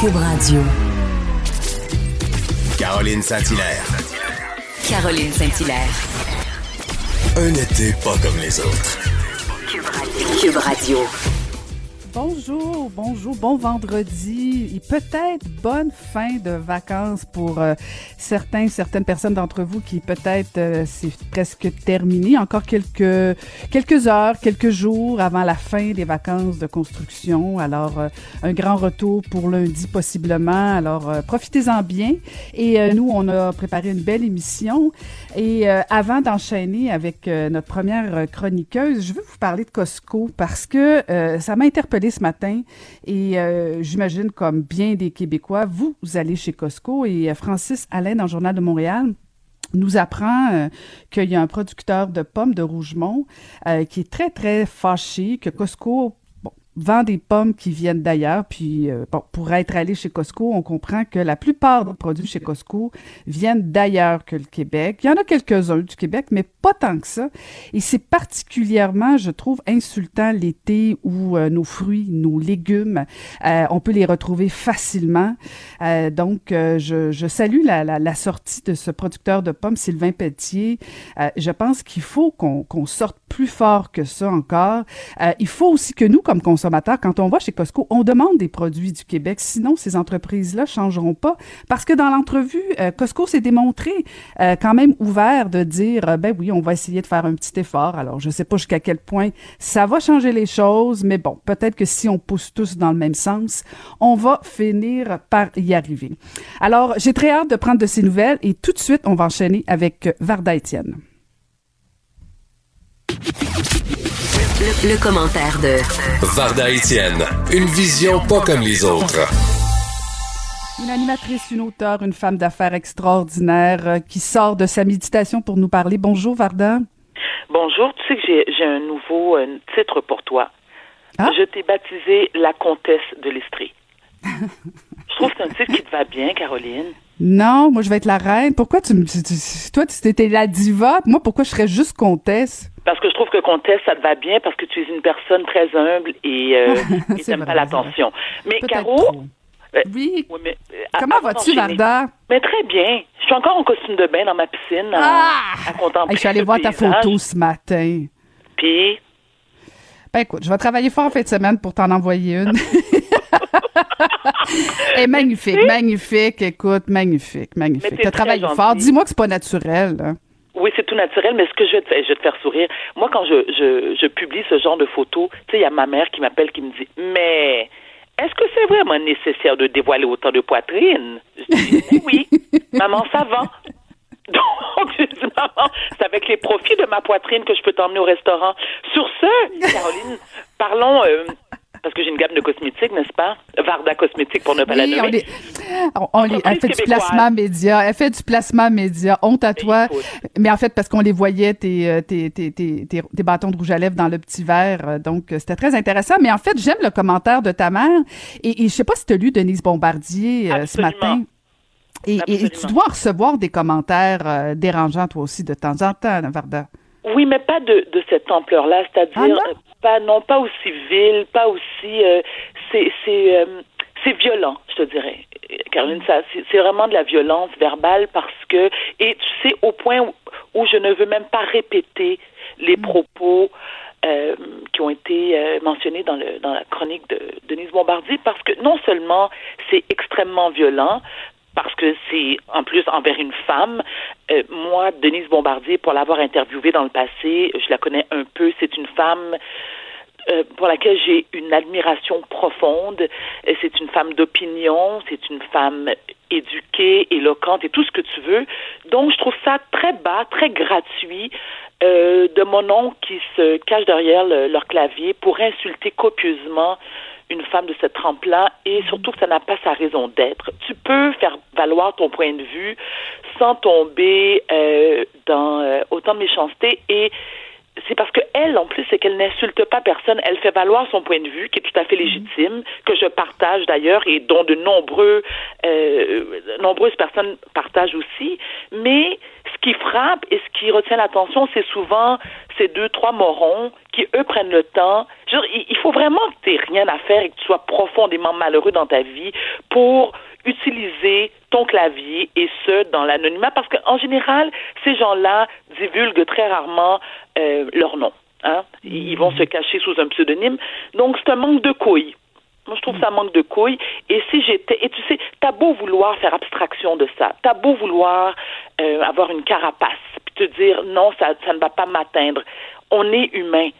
Cube Radio. Caroline Saint-Hilaire. Caroline Saint-Hilaire. Un été pas comme les autres. Cube Radio. Bonjour, bonjour, bon vendredi et peut-être bonne fin de vacances pour euh, certains, certaines personnes d'entre vous qui peut-être euh, c'est presque terminé. Encore quelques quelques heures, quelques jours avant la fin des vacances de construction. Alors euh, un grand retour pour lundi possiblement. Alors profitez-en bien. Et nous, on a préparé une belle émission. Et avant d'enchaîner avec notre première chroniqueuse, je veux vous parler de Costco parce que ça m'a interpellé ce matin. Et euh, j'imagine comme bien des Québécois, vous, allez chez Costco. Et euh, Francis Alain dans le Journal de Montréal nous apprend euh, qu'il y a un producteur de pommes de Rougemont qui est très, très fâché que Costco vend des pommes qui viennent d'ailleurs. Puis, euh, pour être allé chez Costco, on comprend que la plupart des produits chez Costco viennent d'ailleurs que le Québec. Il y en a quelques-uns du Québec, mais pas tant que ça. Et c'est particulièrement, je trouve, insultant l'été où euh, nos fruits, nos légumes, euh, on peut les retrouver facilement. donc, je, salue la, sortie de ce producteur de pommes, Sylvain Pelletier. je pense qu'il faut qu'on sorte plus fort que ça encore. il faut aussi que nous, comme consommateurs, quand on va chez Costco, on demande des produits du Québec. Sinon, ces entreprises-là changeront pas. Parce que dans l'entrevue, euh, Costco s'est démontré euh, quand même ouvert de dire, euh, ben oui, on va essayer de faire un petit effort. Alors, je sais pas jusqu'à quel point ça va changer les choses, mais bon, peut-être que si on pousse tous dans le même sens, on va finir par y arriver. Alors, j'ai très hâte de prendre de ces nouvelles et tout de suite, on va enchaîner avec Varda Étienne. Le, commentaire de Varda Etienne, une vision pas comme les autres. Une animatrice, une auteure, une femme d'affaires extraordinaire euh, qui sort de sa méditation pour nous parler. Bonjour Varda. Bonjour, tu sais que j'ai un nouveau titre pour toi. Ah? Je t'ai baptisé la comtesse de l'Estrie. Je trouve que c'est un titre qui te va bien, Caroline. Non, moi je vais être la reine. Pourquoi tu me toi tu étais la diva, moi pourquoi je serais juste comtesse? Parce que je trouve que comtesse ça te va bien parce que tu es une personne très humble et euh, n'aimes pas l'attention. Mais Caro euh, oui. mais, euh, Comment vas-tu, Varda? Mais très bien. Je suis encore en costume de bain dans ma piscine à, ah! contempler. je suis allée voir ta photo ce matin. Puis? Ben écoute, je vais travailler fort en fin de semaine pour t'en envoyer une. Et magnifique, magnifique, écoute, magnifique, magnifique. Tu as travaillé fort. Dis-moi que c'est pas naturel. Oui, c'est tout naturel, mais ce que je vais, te, je vais te faire sourire, moi, quand je, je, je publie ce genre de photos, tu sais, il y a ma mère qui m'appelle, qui me dit, mais est-ce que c'est vraiment nécessaire de dévoiler autant de poitrine? Je dis, oui, maman, ça va. Donc, maman, c'est avec les profits de ma poitrine que je peux t'emmener au restaurant. Sur ce, Caroline, parlons euh, parce que j'ai une gamme de cosmétiques, n'est-ce pas? Varda Cosmétiques, pour ne pas la nommer. On elle fait du placement média. Elle fait du placement média. Honte à toi. Mais en fait, parce qu'on les voyait, tes, euh, tes, tes, tes, bâtons de rouge à lèvres dans le petit verre. Euh, donc, euh, c'était très intéressant. Mais en fait, j'aime le commentaire de ta mère. Et, et je sais pas si tu as lu Denise Bombardier ce matin. Et, et, tu dois recevoir des commentaires dérangeants, toi aussi, de temps en temps, Varda. Oui, mais pas de, de cette ampleur-là, c'est-à-dire ah pas non pas aussi vil, pas aussi euh, c'est c'est euh, c'est violent, je te dirais. Caroline, ça c'est vraiment de la violence verbale parce que et tu sais au point où, je ne veux même pas répéter les mm. propos euh, qui ont été mentionnés dans le dans la chronique de Denise Bombardier parce que non seulement c'est extrêmement violent, parce que c'est en plus envers une femme. Euh, moi, Denise Bombardier, pour l'avoir interviewée dans le passé, je la connais un peu. C'est une femme euh, pour laquelle j'ai une admiration profonde. C'est une femme d'opinion, c'est une femme éduquée, éloquente et tout ce que tu veux. Donc, je trouve ça très bas, très gratuit euh, de mon oncle qui se cache derrière leur clavier pour insulter copieusement une femme de cette trempe-là et surtout que ça n'a pas sa raison d'être. Tu peux faire valoir ton point de vue sans tomber euh, dans euh, autant de méchanceté et c'est parce que elle, en plus, c'est qu'elle n'insulte pas personne. Elle fait valoir son point de vue, qui est tout à fait légitime, que je partage d'ailleurs et dont de nombreux, euh, nombreuses personnes partagent aussi. Mais ce qui frappe et ce qui retient l'attention, c'est souvent ces deux, trois morons qui, eux, prennent le temps. il faut vraiment que tu n'aies rien à faire et que tu sois profondément malheureux dans ta vie pour utiliser ton clavier et ce, dans l'anonymat, parce qu'en général, ces gens-là divulguent très rarement euh, leur nom. Hein? Ils vont se cacher sous un pseudonyme. Donc, c'est un manque de couilles. Moi, je trouve que ça manque de couilles. Et si j'étais, et tu sais, t'as beau vouloir faire abstraction de ça, t'as beau vouloir euh, avoir une carapace, puis te dire non, ça, ça ne va pas m'atteindre. On est humain.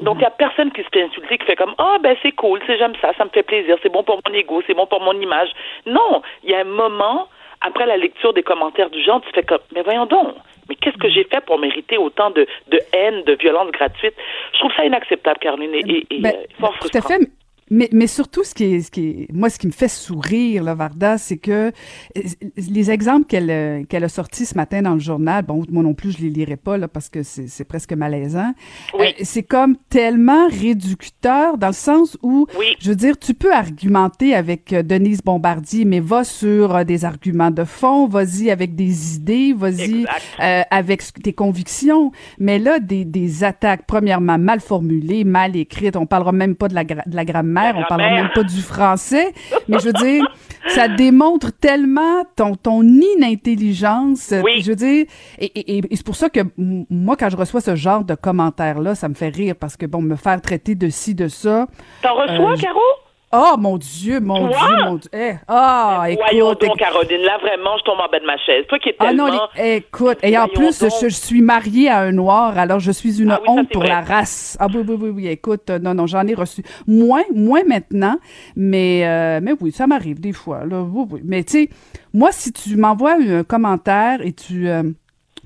Donc, il n'y a personne qui se fait insulter, qui fait comme Ah, oh, ben c'est cool, j'aime ça, ça me fait plaisir, c'est bon pour mon ego, c'est bon pour mon image. Non, il y a un moment, après la lecture des commentaires du genre, tu fais comme Mais voyons donc, mais qu'est-ce que j'ai fait pour mériter autant de, de haine, de violence gratuite? Je trouve ça inacceptable, Caroline, et, et, ben, euh, fort frustrant. Tout à fait. Mais, mais surtout, ce qui est, ce qui est, moi, ce qui me fait sourire, là, Varda, c'est que euh, les exemples qu'elle euh, qu'elle a sortis ce matin dans le journal, bon, moi non plus, je les lirai pas là parce que c'est presque malaisant. Oui. Euh, c'est comme tellement réducteur dans le sens où, oui. je veux dire, tu peux argumenter avec Denise Bombardier, mais va sur des arguments de fond, vas-y avec des idées, vas-y euh, avec tes convictions. Mais là, des, des attaques, premièrement, mal formulées, mal écrites, on parlera même pas de la, de la grammaire on parle même pas du français, mais je veux dire, ça démontre tellement ton, ton inintelligence. Oui. Je veux dire, et, c'est pour ça que moi, quand je reçois ce genre de commentaires-là, ça me fait rire parce que, bon, me faire traiter de ci, de ça. T'en reçois, euh, Caro? Oh mon Dieu, mon Dieu, mon Dieu. Eh, ah, écoute. Voyons donc, Caroline, là vraiment, je tombe en bas de ma chaise. Toi qui es tellement... Ah non, écoute, et en plus, je, suis mariée à un noir, alors je suis une ah honte pour la race. Ah oui, oui, oui, oui, écoute, euh, non, non, j'en ai reçu moins, moins maintenant, mais, euh, mais oui, ça m'arrive des fois. Là, oui, oui. Mais tu sais, moi, si tu m'envoies un commentaire et tu... Euh,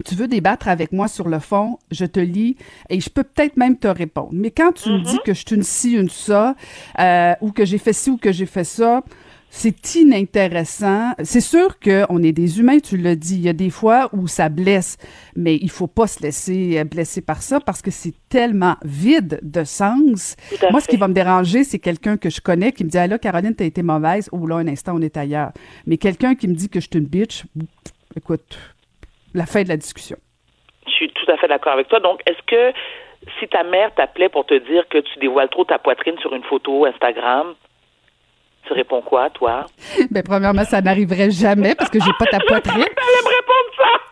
tu veux débattre avec moi sur le fond, je te lis et je peux peut-être même te répondre. Mais quand tu me dis mm-hmm. que je suis une ci, une ça, euh, ou que j'ai fait ci ou que j'ai fait ça, c'est inintéressant. C'est sûr qu'on est des humains, tu le dis. Il y a des fois où ça blesse, mais il faut pas se laisser blesser par ça parce que c'est tellement vide de sens. Moi, ce qui va me déranger, c'est quelqu'un que je connais qui me dit Ah là, Caroline, t'as été mauvaise. Ou là, un instant, on est ailleurs. Mais quelqu'un qui me dit que je suis une bitch, écoute, la fin de la discussion. Je suis tout à fait d'accord avec toi. Donc, est-ce que si ta mère t'appelait pour te dire que tu dévoiles trop ta poitrine sur une photo Instagram, tu réponds quoi, toi? ben, premièrement, ça n'arriverait jamais parce que j'ai pas ta poitrine. Me répondre ça!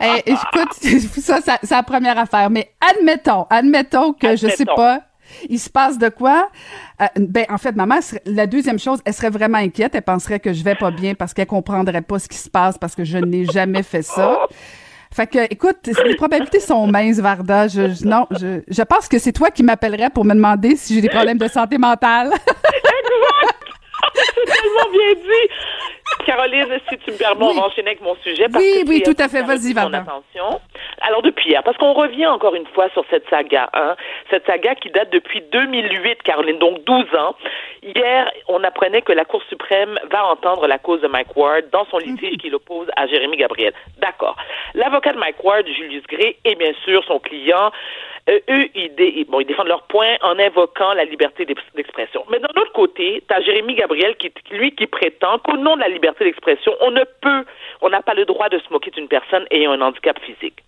hey, eh, écoute, ça, ça c'est la première affaire. Mais admettons, admettons que, je sais pas, il se passe de quoi? Euh, ben, en fait, maman, la deuxième chose, elle serait vraiment inquiète. Elle penserait que je vais pas bien parce qu'elle comprendrait pas ce qui se passe parce que je n'ai jamais fait ça. Fait que, écoute, les probabilités sont minces, Varda. Je, non, je, je pense que c'est toi qui m'appellerais pour me demander si j'ai des problèmes de santé mentale. c'est tellement bien dit. Caroline, si tu me permets, on va enchaîner avec mon sujet. Parce oui, oui, tout à fait. Vas-y, Varda. attention. Alors, depuis hier, parce qu'on revient encore une fois sur cette saga, hein, cette saga qui date depuis 2008, Caroline, donc 12 ans. Hier, on apprenait que la Cour suprême va entendre la cause de Mike Ward dans son litige qu'il oppose à Jérémy Gabriel. D'accord. L'avocat de Mike Ward, Julius Gray, et bien sûr son client, eux, ils, bon, ils défendent leur point en invoquant la liberté d'expression. Mais d'un autre côté, tu as Jérémy Gabriel, qui, lui, qui prétend qu'au nom de la liberté d'expression, on ne peut, on n'a pas le droit de se moquer d'une personne ayant un handicap physique.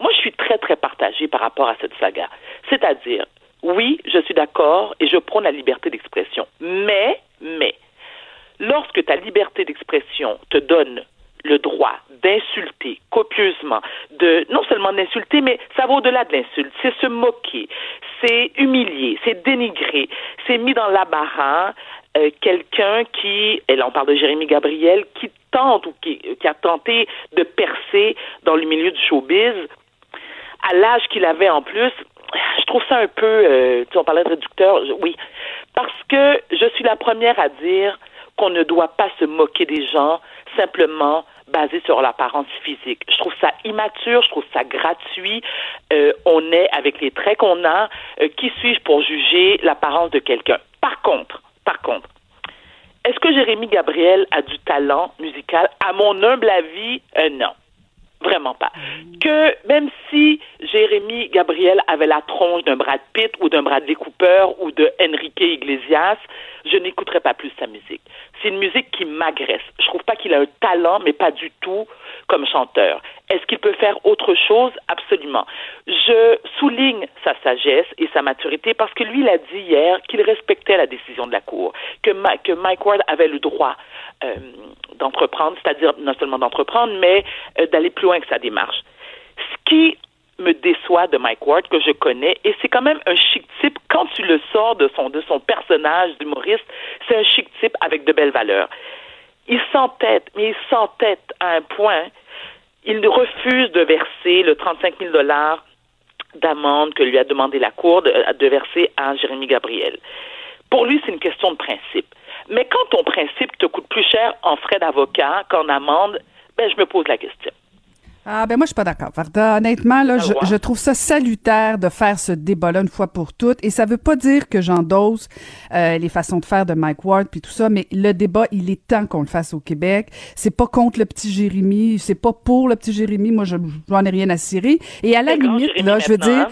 Moi, je suis très, très partagée par rapport à cette saga. C'est-à-dire, oui, je suis d'accord et je prône la liberté d'expression. Mais, mais, lorsque ta liberté d'expression te donne le droit d'insulter copieusement, de non seulement d'insulter, mais ça va au-delà de l'insulte. C'est se moquer, c'est humilier, c'est dénigrer, c'est mis dans l'embarras euh, quelqu'un qui, et là on parle de Jérémy Gabriel, qui tente ou qui, qui a tenté de percer dans le milieu du showbiz à l'âge qu'il avait en plus. Je trouve ça un peu, euh, tu on parlait de réducteur, oui, parce que je suis la première à dire qu'on ne doit pas se moquer des gens simplement basé sur l'apparence physique. Je trouve ça immature, je trouve ça gratuit. Euh, on est avec les traits qu'on a. Euh, qui suis-je pour juger l'apparence de quelqu'un? Par contre, par contre, est-ce que Jérémy Gabriel a du talent musical? À mon humble avis, euh, non. Vraiment pas. que même si Jérémy Gabriel avait la tronche d'un Brad Pitt ou d'un Bradley Cooper ou de Enrique Iglesias, je n'écouterais pas plus sa musique. C'est une musique qui m'agresse. Je trouve pas qu'il a un talent, mais pas du tout comme chanteur. Est-ce qu'il peut faire autre chose? Absolument. Je souligne sa sagesse et sa maturité parce que lui, il a dit hier qu'il respectait la décision de la Cour, que, que Mike Ward avait le droit euh, d'entreprendre, c'est-à-dire non seulement d'entreprendre, mais euh, d'aller plus loin que sa démarche. Me déçoit de Mike Ward, que je connais, et c'est quand même un chic type, quand tu le sors de son, de son personnage d'humoriste, c'est un chic type avec de belles valeurs. Il s'entête, mais il s'entête à un point, il refuse de verser le 35 000 dollars d'amende que lui a demandé la Cour de, de verser à Jérémy Gabriel. Pour lui, c'est une question de principe. Mais quand ton principe te coûte plus cher en frais d'avocat qu'en amende, ben, je me pose la question. Ah ben moi je suis pas d'accord. Varda, honnêtement là, je, je, trouve ça salutaire de faire ce débat-là une fois pour toutes. Et ça veut pas dire que j'endose euh, les façons de faire de Mike Ward puis tout ça, mais le débat il est temps qu'on le fasse au Québec. C'est pas contre le petit Jérémy, c'est pas pour le petit Jérémy. Moi je j'en ai rien à cirer. Et à la limite là, je veux dire.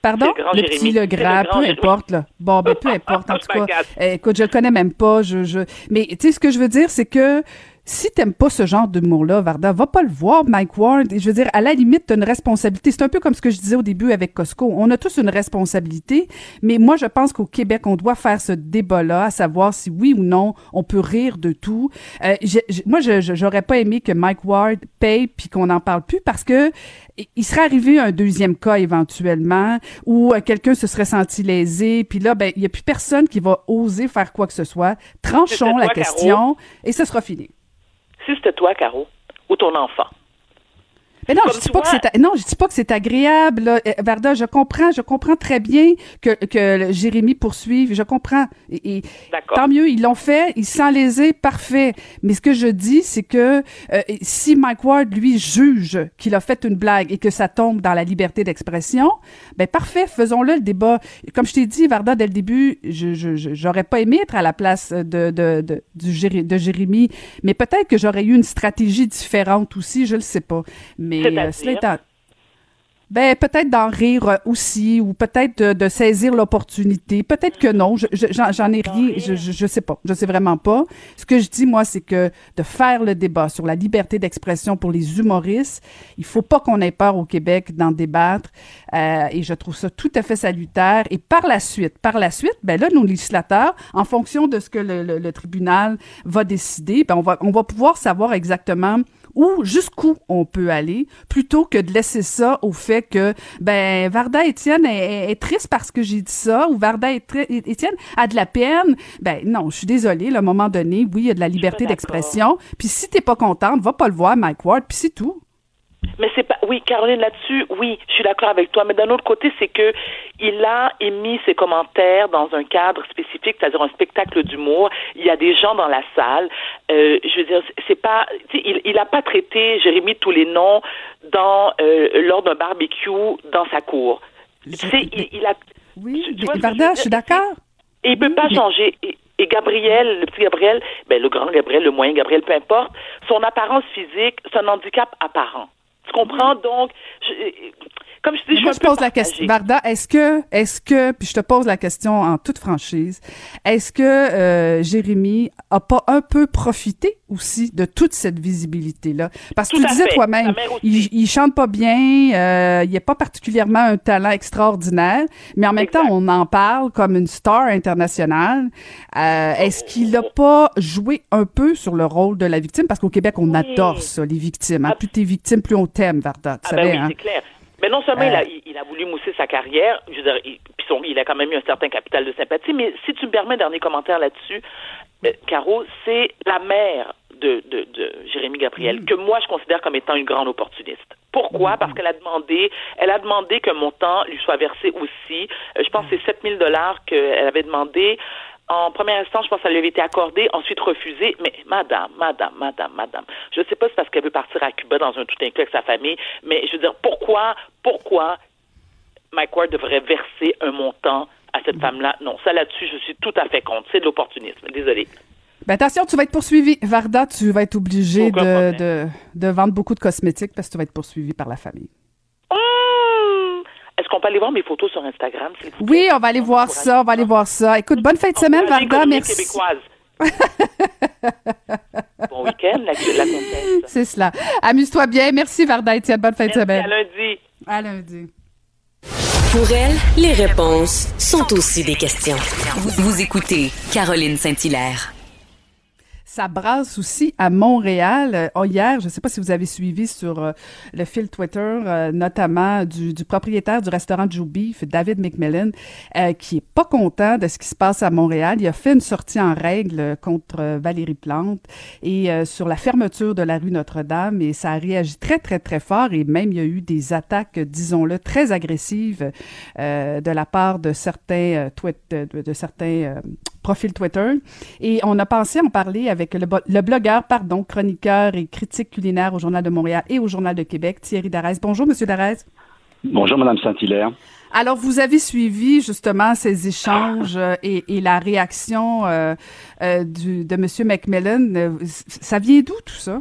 Pardon? Le, petit, le grand, peu importe, là. Bon, ben, peu importe, en tout cas. écoute, je le connais même pas, je, je... Mais, tu sais, ce que je veux dire, c'est que si t'aimes pas ce genre d'humour-là, Varda, va pas le voir, Mike Ward. Je veux dire, à la limite, t'as une responsabilité. C'est un peu comme ce que je disais au début avec Costco. On a tous une responsabilité, mais moi, je pense qu'au Québec, on doit faire ce débat-là, à savoir si oui ou non, on peut rire de tout. Euh, moi, je, j'aurais pas aimé que Mike Ward paye puis qu'on n'en parle plus parce que il serait arrivé un deuxième cas éventuellement où euh, quelqu'un se serait senti lésé, puis là, ben, il y a plus personne qui va oser faire quoi que ce soit. Tranchons la question et ce sera fini si c'était toi, Caro, ou ton enfant. Mais non, je dis pas que c'est non, je dis pas que c'est agréable. Là. Euh, Varda, je comprends, je comprends très bien que que Jérémy poursuive, je comprends. Et, tant mieux, ils l'ont fait, ils sont lésés, parfait. Mais ce que je dis, c'est que euh, si Mike Ward lui juge qu'il a fait une blague et que ça tombe dans la liberté d'expression, ben parfait, faisons-le le débat. Comme je t'ai dit, Varda, dès le début, je j'aurais pas aimé être à la place de de de, du, de Jérémy, mais peut-être que j'aurais eu une stratégie différente aussi, je le sais pas. Mais ben, peut-être d'en rire aussi, ou peut-être de, saisir l'opportunité. Peut-être que non. J'en ai rien. Je, je, sais pas. Je sais vraiment pas. Ce que je dis, moi, c'est que de faire le débat sur la liberté d'expression pour les humoristes, il faut pas qu'on ait peur au Québec d'en débattre. Euh, et je trouve ça tout à fait salutaire. Et par la suite, par la suite, ben là, nos législateurs, en fonction de ce que le, le, le tribunal va décider, ben on va, on va pouvoir savoir exactement où jusqu'où on peut aller plutôt que de laisser ça au fait que ben Varda Étienne est, triste parce que j'ai dit ça ou Varda Étienne a de la peine. Ben non, je suis désolée, à un moment donné, oui, il y a de la liberté d'expression. Puis si t'es pas contente, va pas le voir Mike Ward, puis c'est tout. Mais c'est pas. Oui, Caroline, là-dessus, oui, je suis d'accord avec toi. Mais d'un autre côté, c'est que il a émis ses commentaires dans un cadre spécifique, c'est-à-dire un spectacle d'humour. Il y a des gens dans la salle. Euh, je veux dire, c'est pas. Il, il a pas traité Jérémy tous les noms dans euh, lors d'un barbecue dans sa cour. C'est, il, il, a. Oui, Varda, je suis d'accord. Et il peut pas changer. Et, Gabriel, le petit Gabriel, ben le grand Gabriel, le moyen Gabriel, peu importe, son apparence physique, c'est un handicap apparent. Tu comprends? Donc, je, comme je dis, je, je pose la question, Varda, est-ce que, est-ce que, puis je te pose la question en toute franchise, est-ce que euh, Jérémy a pas un peu profité aussi de toute cette visibilité-là? Parce que tu disais toi-même, il, il chante pas bien, euh, il a pas particulièrement un talent extraordinaire, mais en même temps, on en parle comme une star internationale. Euh, est-ce qu'il a pas joué un peu sur le rôle de la victime? Parce qu'au Québec, on adore ça, les victimes. Hein? Plus t'es victime, plus on t'aime, Varda. Tu ah, ben savais, ben oui, hein? c'est clair. Mais non seulement il, a, euh. il, a, voulu mousser sa carrière, je veux dire, il, son, il a quand même eu un certain capital de sympathie, mais si tu me permets un dernier commentaire là-dessus, euh, Caro, c'est la mère de, de, de Jérémy Gabriel, mm. que moi je considère comme étant une grande opportuniste. Pourquoi? Mm. Parce qu'elle a demandé, elle a demandé que mon temps lui soit versé aussi. Euh, je pense que c'est 7000 dollars qu'elle avait demandé en premier instant, je pense qu'elle lui avait été accordée, ensuite refusée. Mais madame, madame, madame, madame, je ne sais pas si c'est parce qu'elle veut partir à dans un tout inclus avec sa famille, mais je veux dire, pourquoi, pourquoi Mike Ward devrait verser un montant à cette femme-là? Non, ça là-dessus, je suis tout à fait contre. C'est de l'opportunisme. Désolée. Ben attention, tu vas être poursuivi. Varda, tu vas être obligé de, de, de, vendre beaucoup de cosmétiques parce que tu vas être poursuivi par la famille. Est-ce qu'on peut aller voir mes photos sur Instagram, s'il vous plaît? Oui, on va aller voir ça, on va aller voir ça. Écoute, bonne fin de semaine, Varda, merci. québécoise. bon week-end, la, la comtesse. C'est cela. Amuse-toi bien. Merci, Varda Étienne. Bonne fin de semaine. À lundi. À lundi. Pour elle, les réponses sont aussi des questions. Vous écoutez Caroline Saint-Hilaire ça brasse aussi à Montréal. Euh, hier, je ne sais pas si vous avez suivi sur euh, le fil Twitter, euh, notamment du, propriétaire du restaurant Joe David McMillan, qui est pas content de ce qui se passe à Montréal. Il a fait une sortie en règle contre Valérie Plante et sur la fermeture de la rue Notre-Dame et ça a réagi très, très, très fort et même il y a eu des attaques, disons-le, très agressives de la part de certains, de, de, certains profils Twitter. Et on a pensé en parler avec le, blogueur, pardon, chroniqueur et critique culinaire au Journal de Montréal et au Journal de Québec, Thierry Darès. Bonjour, Monsieur Darès. Bonjour, Madame Saint-Hilaire. Alors, vous avez suivi justement ces échanges euh, et, la réaction euh, euh, de Monsieur McMillan. Ça vient d'où tout ça?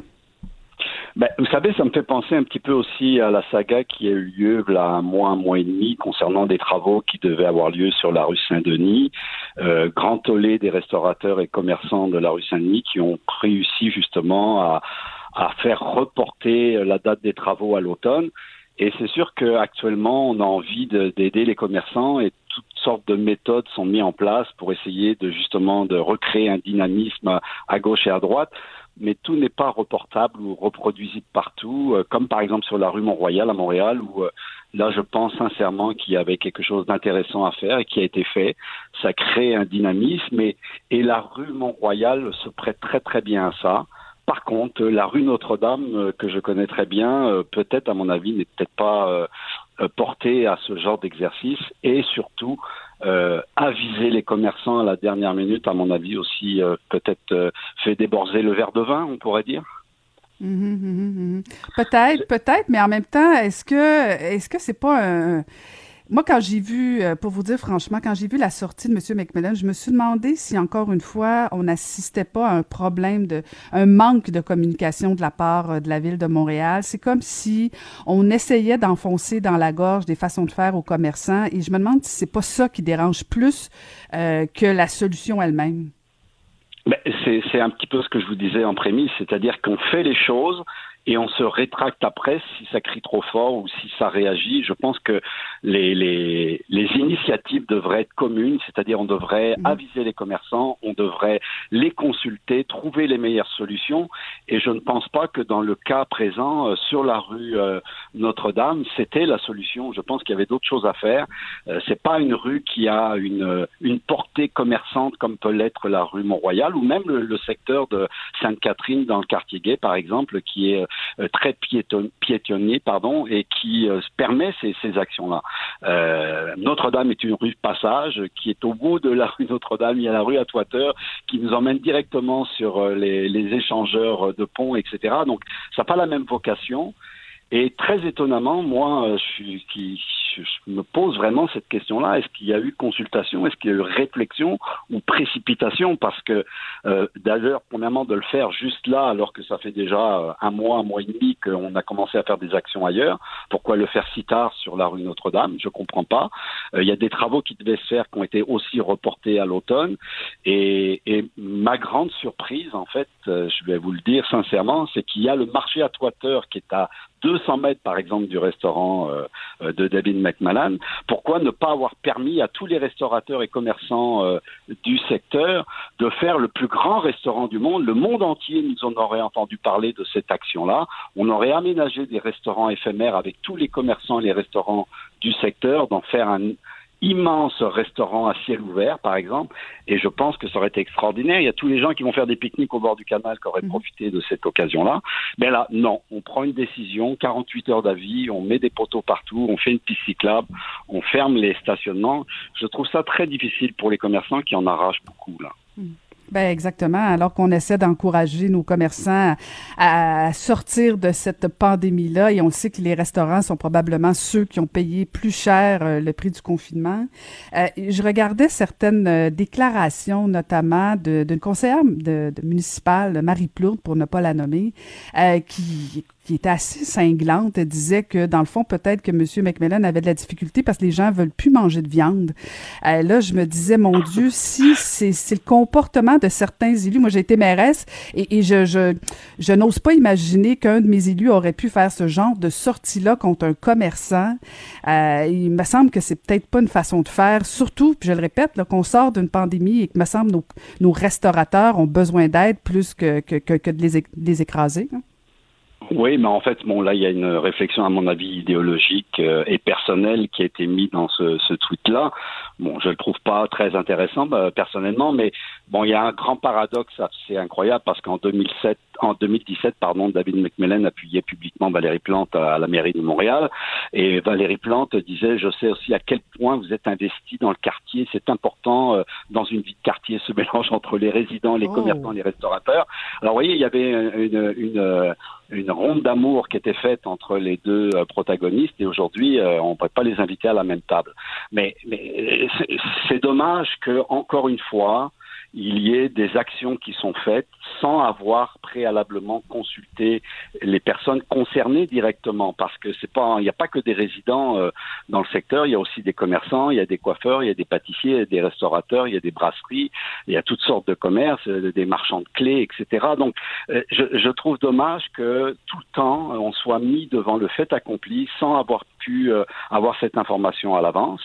Ben, vous savez, ça me fait penser un petit peu aussi à la saga qui a eu lieu là un mois, un mois et demi concernant des travaux qui devaient avoir lieu sur la rue Saint-Denis. Euh, grand tollé des restaurateurs et commerçants de la rue Saint-Denis qui ont réussi justement à, faire reporter la date des travaux à l'automne. Et c'est sûr qu'actuellement, on a envie d'aider les commerçants et toutes sortes de méthodes sont mises en place pour essayer de justement de recréer un dynamisme à gauche et à droite mais tout n'est pas reportable ou reproduisible partout, euh, comme par exemple sur la rue Mont-Royal à Montréal, où euh, là, je pense sincèrement qu'il y avait quelque chose d'intéressant à faire et qui a été fait. Ça crée un dynamisme et, et la rue Mont-Royal se prête très très bien à ça. Par contre, la rue Notre-Dame, euh, que je connais très bien, peut-être à mon avis n'est peut-être pas portée à ce genre d'exercice et surtout euh, aviser les commerçants à la dernière minute, à mon avis aussi, euh, peut-être euh, fait déborder le verre de vin, on pourrait dire. Mmh, mmh, mmh, peut-être, peut-être, mais en même temps, est-ce que est-ce que c'est pas un moi, quand j'ai vu, euh, pour vous dire franchement, quand j'ai vu la sortie de M. McMillan, je me suis demandé si encore une fois, on n'assistait pas à un problème de, un manque de communication de la part euh, de la ville de Montréal. C'est comme si on essayait d'enfoncer dans la gorge des façons de faire aux commerçants et je me demande si c'est pas ça qui dérange plus euh, que la solution elle-même. Ben, c'est un petit peu ce que je vous disais en prémisse, c'est-à-dire qu'on fait les choses et on se rétracte après si ça crie trop fort ou si ça réagit. Je pense que les, les, les initiatives devraient être communes, c'est-à-dire on devrait mmh. aviser les commerçants, on devrait les consulter, trouver les meilleures solutions. Et je ne pense pas que dans le cas présent, euh, sur la rue euh, Notre-Dame, c'était la solution. Je pense qu'il y avait d'autres choses à faire. Euh, c'est pas une rue qui a une, une portée commerçante comme peut l'être la rue Mont-Royal ou même le, le secteur de Sainte-Catherine dans le quartier gay, par exemple, qui est euh, très piétonnier, pardon, et qui euh, permet ces, ces actions-là. Euh, Notre-Dame est une rue de passage qui est au bout de la rue Notre-Dame. Il y a la rue Atwater qui nous emmène directement sur les, les échangeurs de ponts, etc. Donc, ça n'a pas la même vocation. Et très étonnamment, moi, je, qui, je me pose vraiment cette question-là. Est-ce qu'il y a eu consultation? Est-ce qu'il y a eu réflexion ou précipitation? Parce que, euh, d'ailleurs, premièrement, de le faire juste là, alors que ça fait déjà euh, un mois, un mois et demi qu'on a commencé à faire des actions ailleurs, pourquoi le faire si tard sur la rue Notre-Dame? Je comprends pas. Euh, il y a des travaux qui devaient se faire qui ont été aussi reportés à l'automne. Et, et, ma grande surprise, en fait, je vais vous le dire sincèrement, c'est qu'il y a le marché à toiteur qui est à 200 mètres, par exemple, du restaurant euh, euh, de David McMahon, pourquoi ne pas avoir permis à tous les restaurateurs et commerçants euh, du secteur de faire le plus grand restaurant du monde? Le monde entier nous en aurait entendu parler de cette action-là. On aurait aménagé des restaurants éphémères avec tous les commerçants et les restaurants du secteur, d'en faire un, immense restaurant à ciel ouvert, par exemple, et je pense que ça aurait été extraordinaire. Il y a tous les gens qui vont faire des pique-niques au bord du canal qui auraient mhm. profité de cette occasion-là. Mais là, non, on prend une décision, 48 heures d'avis, on met des poteaux partout, on fait une piste cyclable, on ferme les stationnements. Je trouve ça très difficile pour les commerçants qui en arrachent beaucoup, là. Mhm. Ben exactement. Alors qu'on essaie d'encourager nos commerçants à, sortir de cette pandémie-là, et on sait que les restaurants sont probablement ceux qui ont payé plus cher euh, le prix du confinement. Euh, je regardais certaines euh, déclarations, notamment d'une conseillère municipale, Marie Plourde, pour ne pas la nommer, qui qui était assez cinglante. Disait que, dans le fond, peut-être que M. McMillan avait de la difficulté parce que les gens veulent plus manger de viande. Euh, là, je me disais, mon Dieu, si c'est le comportement de certains élus, moi j'ai été mairesse et, je, je, je n'ose pas imaginer qu'un de mes élus aurait pu faire ce genre de sortie-là contre un commerçant. Euh, il me semble que c'est peut-être pas une façon de faire, surtout, puis je le répète, qu'on sort d'une pandémie et que, me semble, nos, nos restaurateurs ont besoin d'aide plus que, que, que, de les, les écraser. Hein. Oui, mais en fait, bon, là, il y a une réflexion, à mon avis, idéologique euh, et personnelle qui a été mise dans ce, ce tweet-là. Bon, je le trouve pas très intéressant bah, personnellement, mais bon, il y a un grand paradoxe, c'est incroyable parce qu'en 2007, en 2017, pardon, David McMillan appuyait publiquement Valérie Plante à, la mairie de Montréal, et Valérie Plante disait, je sais aussi à quel point vous êtes investi dans le quartier, c'est important euh, dans une vie de quartier ce mélange entre les résidents, les oh. commerçants, les restaurateurs. Alors, vous voyez, il y avait une, une, une ronde d'amour qui était faite entre les deux euh, protagonistes, et aujourd'hui, euh, on ne peut pas les inviter à la même table. Mais, mais c'est dommage que, encore une fois, il y ait des actions qui sont faites sans avoir préalablement consulté les personnes concernées directement, parce que c'est pas, il n'y a pas que des résidents euh, dans le secteur, il y a aussi des commerçants, il y a des coiffeurs, il y a des pâtissiers, il y a des restaurateurs, il y a des brasseries, il y a toutes sortes de commerces, euh, des marchands de clés, etc. Donc, euh, je, je, trouve dommage que tout le temps on soit mis devant le fait accompli sans avoir pu avoir cette information à l'avance.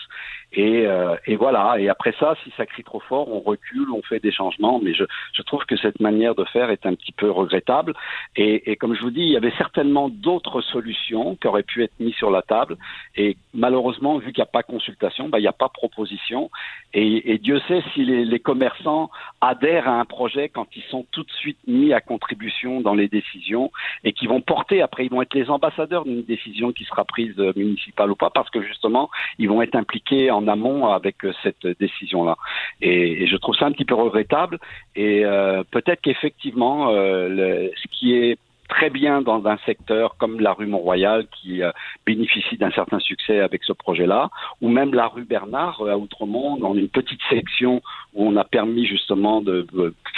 Et, euh, et, voilà. Et après ça, si ça crie trop fort, on recule, on fait des changements. Mais je, trouve que cette manière de faire est un petit peu regrettable. Et, comme je vous dis, il y avait certainement d'autres solutions qui auraient pu être mises sur la table. Et malheureusement, vu qu'il n'y a pas consultation, bah, il n'y a pas proposition. Et, Dieu sait si les, les, commerçants adhèrent à un projet quand ils sont tout de suite mis à contribution dans les décisions et qui vont porter après, ils vont être les ambassadeurs d'une décision qui sera prise euh, municipale ou pas, parce que justement, ils vont être impliqués en amont avec euh, cette décision-là. Et, je trouve ça un petit peu regrettable. Et euh, peut-être qu'effectivement, euh, ce qui est très bien dans un secteur comme la rue Mont-Royal qui bénéficie d'un certain succès avec ce projet-là, ou même la rue Bernard à Outremont, dans une petite section où on a permis justement de,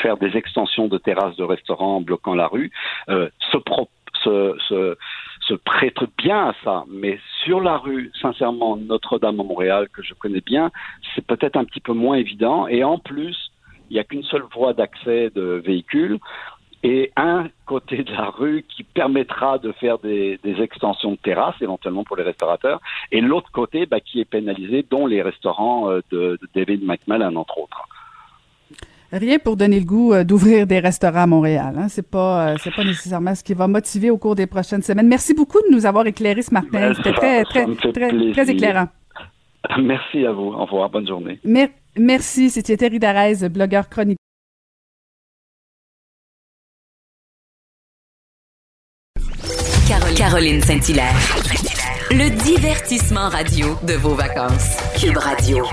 faire des extensions de terrasses de restaurants en bloquant la rue, euh, se, prête bien à ça. Mais sur la rue, sincèrement, Notre-Dame à Montréal, que je connais bien, c'est peut-être un petit peu moins évident. Et en plus, il n'y a qu'une seule voie d'accès de véhicules et un côté de la rue qui permettra de faire des, extensions de terrasses éventuellement pour les restaurateurs, et l'autre côté bah, qui est pénalisé, dont les restaurants euh, de, de David McMillan, entre autres. Rien pour donner le goût euh, d'ouvrir des restaurants à Montréal. Hein. C'est pas, euh, c'est pas nécessairement ce qui va motiver au cours des prochaines semaines. Merci beaucoup de nous avoir éclairé ce matin. Ben, C'était très, très, très, très, éclairant. Merci à vous. Au revoir. Bonne journée. merci. C'était Thierry Darès, blogueur chronique. Caroline Saint-Hilaire. Le divertissement radio de vos vacances. Cube Radio.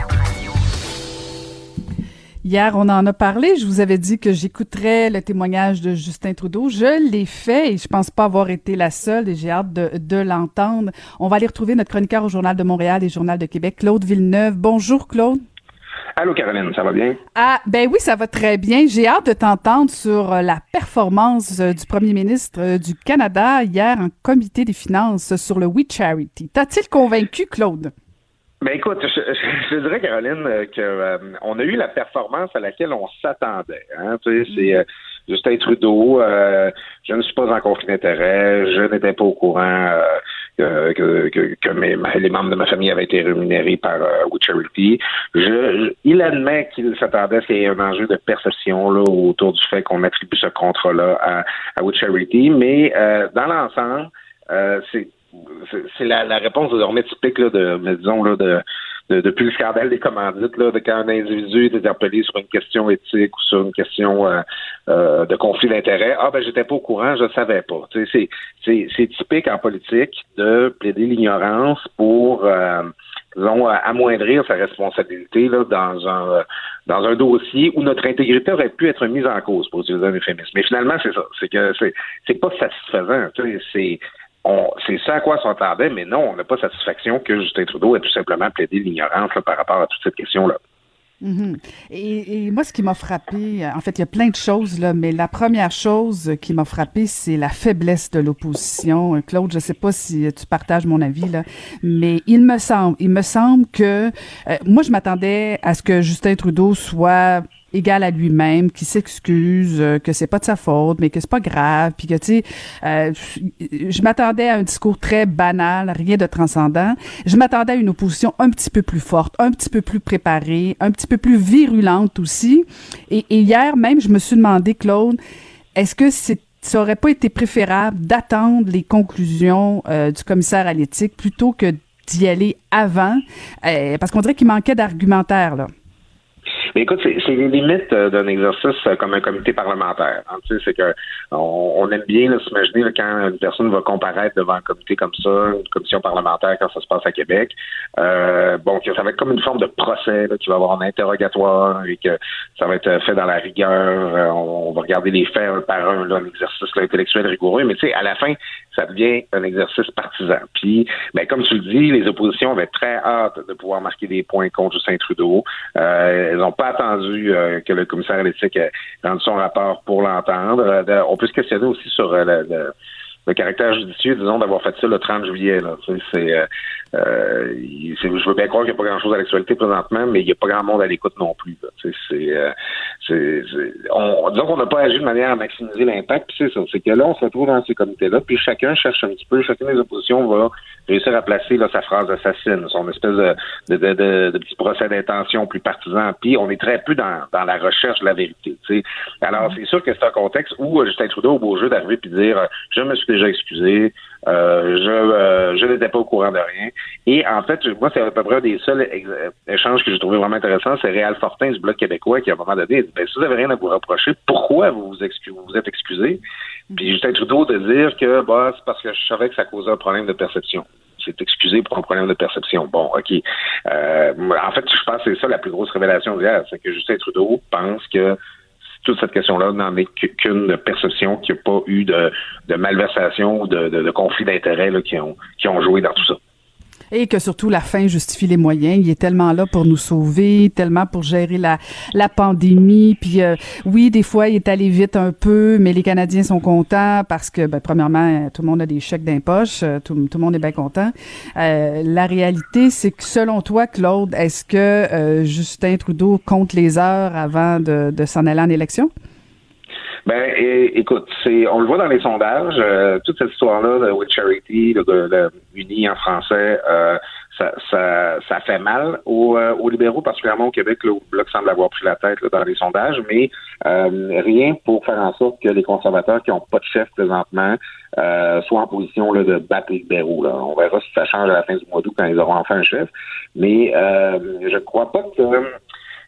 Hier, on en a parlé. Je vous avais dit que j'écouterais le témoignage de Justin Trudeau. Je l'ai fait et je pense pas avoir été la seule et j'ai hâte de, de l'entendre. On va aller retrouver notre chroniqueur au Journal de Montréal et Journal de Québec, Claude Villeneuve. Bonjour, Claude. Allô, Caroline, ça va bien? Ah, ben oui, ça va très bien. J'ai hâte de t'entendre sur euh, la performance euh, du premier ministre euh, du Canada hier en comité des finances sur le We Charity. T'as-t-il convaincu, Claude? Ben écoute, je, dirais Caroline que euh, on a eu la performance à laquelle on s'attendait. Hein, tu sais, c'est euh, Justin Trudeau. Euh, je ne suis pas en conflit d'intérêt. Je n'étais pas au courant que, que, que mes, les membres de ma famille avaient été rémunérés par We Charity. Je, il admet qu'il s'attendait à un enjeu de perception là, autour du fait qu'on attribue ce contrat-là à, à Charity, mais dans l'ensemble, c'est c'est la, la, réponse désormais typique là, de, disons, là, de, de, depuis le scandale des commandites, là, de quand un individu est interpellé sur une question éthique ou sur une question euh, euh, de conflit d'intérêt. Ah ben j'étais pas au courant, je savais pas. C'est, c'est, typique en politique de plaider l'ignorance pour euh, disons, amoindrir sa responsabilité là, dans un dans un dossier où notre intégrité aurait pu être mise en cause, pour utiliser un euphémisme. Mais finalement, c'est ça. C'est que c'est, c'est pas satisfaisant. C'est c'est ça à quoi s'entendait, mais non, on n'a pas satisfaction que Justin Trudeau ait tout simplement plaidé l'ignorance par rapport à toute cette question-là. Mhm. et, moi, ce qui m'a frappé, en fait, il y a plein de choses, là, mais la première chose qui m'a frappé, c'est la faiblesse de l'opposition. Claude, je ne sais pas si tu partages mon avis, là, mais il me semble, il me semble que euh, moi, je m'attendais à ce que Justin Trudeau soit égal à lui-même, qui s'excuse, euh, que c'est pas de sa faute, mais que c'est pas grave, puis que tu sais, euh, je m'attendais à un discours très banal, rien de transcendant. Je m'attendais à une opposition un petit peu plus forte, un petit peu plus préparée, un petit peu plus virulente aussi. Et, hier même, je me suis demandé, Claude, est-ce que c'est ça aurait pas été préférable d'attendre les conclusions euh, du commissaire à l'éthique plutôt que d'y aller avant, parce qu'on dirait qu'il manquait d'argumentaire là. Mais écoute, c'est les limites euh, d'un exercice euh, comme un comité parlementaire. Hein, tu sais, c'est que on, aime bien s'imaginer quand une personne va comparaître devant un comité comme ça, une commission parlementaire quand ça se passe à Québec. Euh, bon, que ça va être comme une forme de procès, là, qui va avoir un interrogatoire et que ça va être fait dans la rigueur. Euh, on, va regarder les faits un par un, là, un exercice intellectuel rigoureux. Mais tu sais, à la fin, ça devient un exercice partisan. Puis, ben, comme tu le dis, les oppositions avaient très hâte de pouvoir marquer des points contre Justin Trudeau. Euh, elles n'ont pas attendu euh, que le commissaire à l'éthique rende son rapport pour l'entendre. Euh, on peut se questionner aussi sur le, le caractère judicieux, disons, d'avoir fait ça le 30 juillet. Là. C'est, euh, euh je veux bien croire qu'il n'y a pas grand-chose à l'actualité présentement, mais il n'y a pas grand monde à l'écoute non plus. C'est, euh, c'est, on, disons qu'on n'a pas agi de manière à maximiser l'impact, puis c'est ça. C'est que là, on se retrouve dans ces comités-là, puis chacun cherche un petit peu, chacune des oppositions va réussir à placer là, sa phrase assassine, son espèce de, de, de, de, petit procès d'intention plus partisan. Puis on est très peu dans, dans la recherche de la vérité. sais. Alors, mm-hmm. c'est sûr que c'est un contexte où Justin Trudeau au beau jeu d'arriver puis dire je me suis déjà excusé, euh, je, euh, je n'étais pas au courant de rien. Et en fait, moi, c'est à peu près un des seuls échanges que j'ai trouvé vraiment intéressant. C'est Réal Fortin du Bloc québécois qui, à un moment donné, dit, ben, si vous n'avez rien à vous reprocher, pourquoi vous vous, vous, êtes excusé? Puis Justin Trudeau de dire que bah, c'est parce que je savais que ça causait un problème de perception c'est excusé pour un problème de perception. Bon, OK. Euh, en fait, je pense que c'est ça la plus grosse révélation d'hier, c'est que Justin Trudeau pense que toute cette question-là n'en est qu'une perception qu'il n'y a pas eu de, malversation ou de, de, de conflit d'intérêts qui ont, qui ont joué dans tout ça et que surtout la fin justifie les moyens. Il est tellement là pour nous sauver, tellement pour gérer la, la pandémie. Puis euh, oui, des fois, il est allé vite un peu, mais les Canadiens sont contents parce que, ben, premièrement, tout le monde a des chèques d'impoche, euh, tout, tout, le monde est bien content. Euh, la réalité, c'est que selon toi, Claude, est-ce que Justin Trudeau compte les heures avant de, de s'en aller en élection? Ben, écoute, c'est, on le voit dans les sondages, euh, toute cette histoire-là de With Charity, le, le, uni en français, euh, ça, ça, ça, fait mal aux, euh, aux, libéraux, particulièrement au Québec, le Bloc semble avoir pris la tête dans les sondages, mais rien pour faire en sorte que les conservateurs qui n'ont pas de chef présentement soient en position de battre les libéraux. On verra si ça change à la fin du mois d'août quand ils auront enfin un chef. Mais je ne crois pas que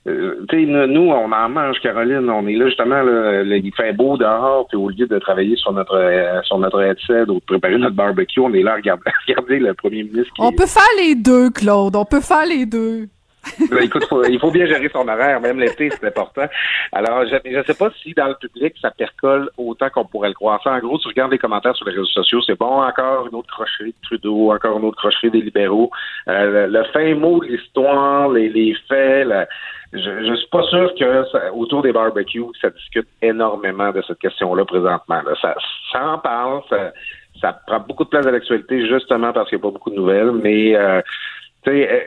euh, tu sais, nous, on en mange, Caroline. On est là, justement, là, il fait beau dehors, puis au lieu de travailler sur notre euh, sur notre headset ou de préparer notre barbecue, on est là à regarder, regarder le premier ministre. on peut faire les deux, Claude. On peut faire les deux. Ben, écoute, il faut bien gérer son horaire, même l'été, c'est important. Alors, je ne sais pas si dans le public, ça percole autant qu'on pourrait le croire. Ça, en gros, tu regardes les commentaires sur les réseaux sociaux, c'est bon, encore une autre crocherie de Trudeau, encore une autre crocherie des libéraux. Euh, le, fin mot de l'histoire, les, les faits, la, je, je suis pas sûr que autour des barbecues, ça discute énormément de cette question-là présentement. Ça, ça en parle, ça, prend beaucoup de place à l'actualité justement parce qu'il n'y a pas beaucoup de nouvelles, mais euh, euh,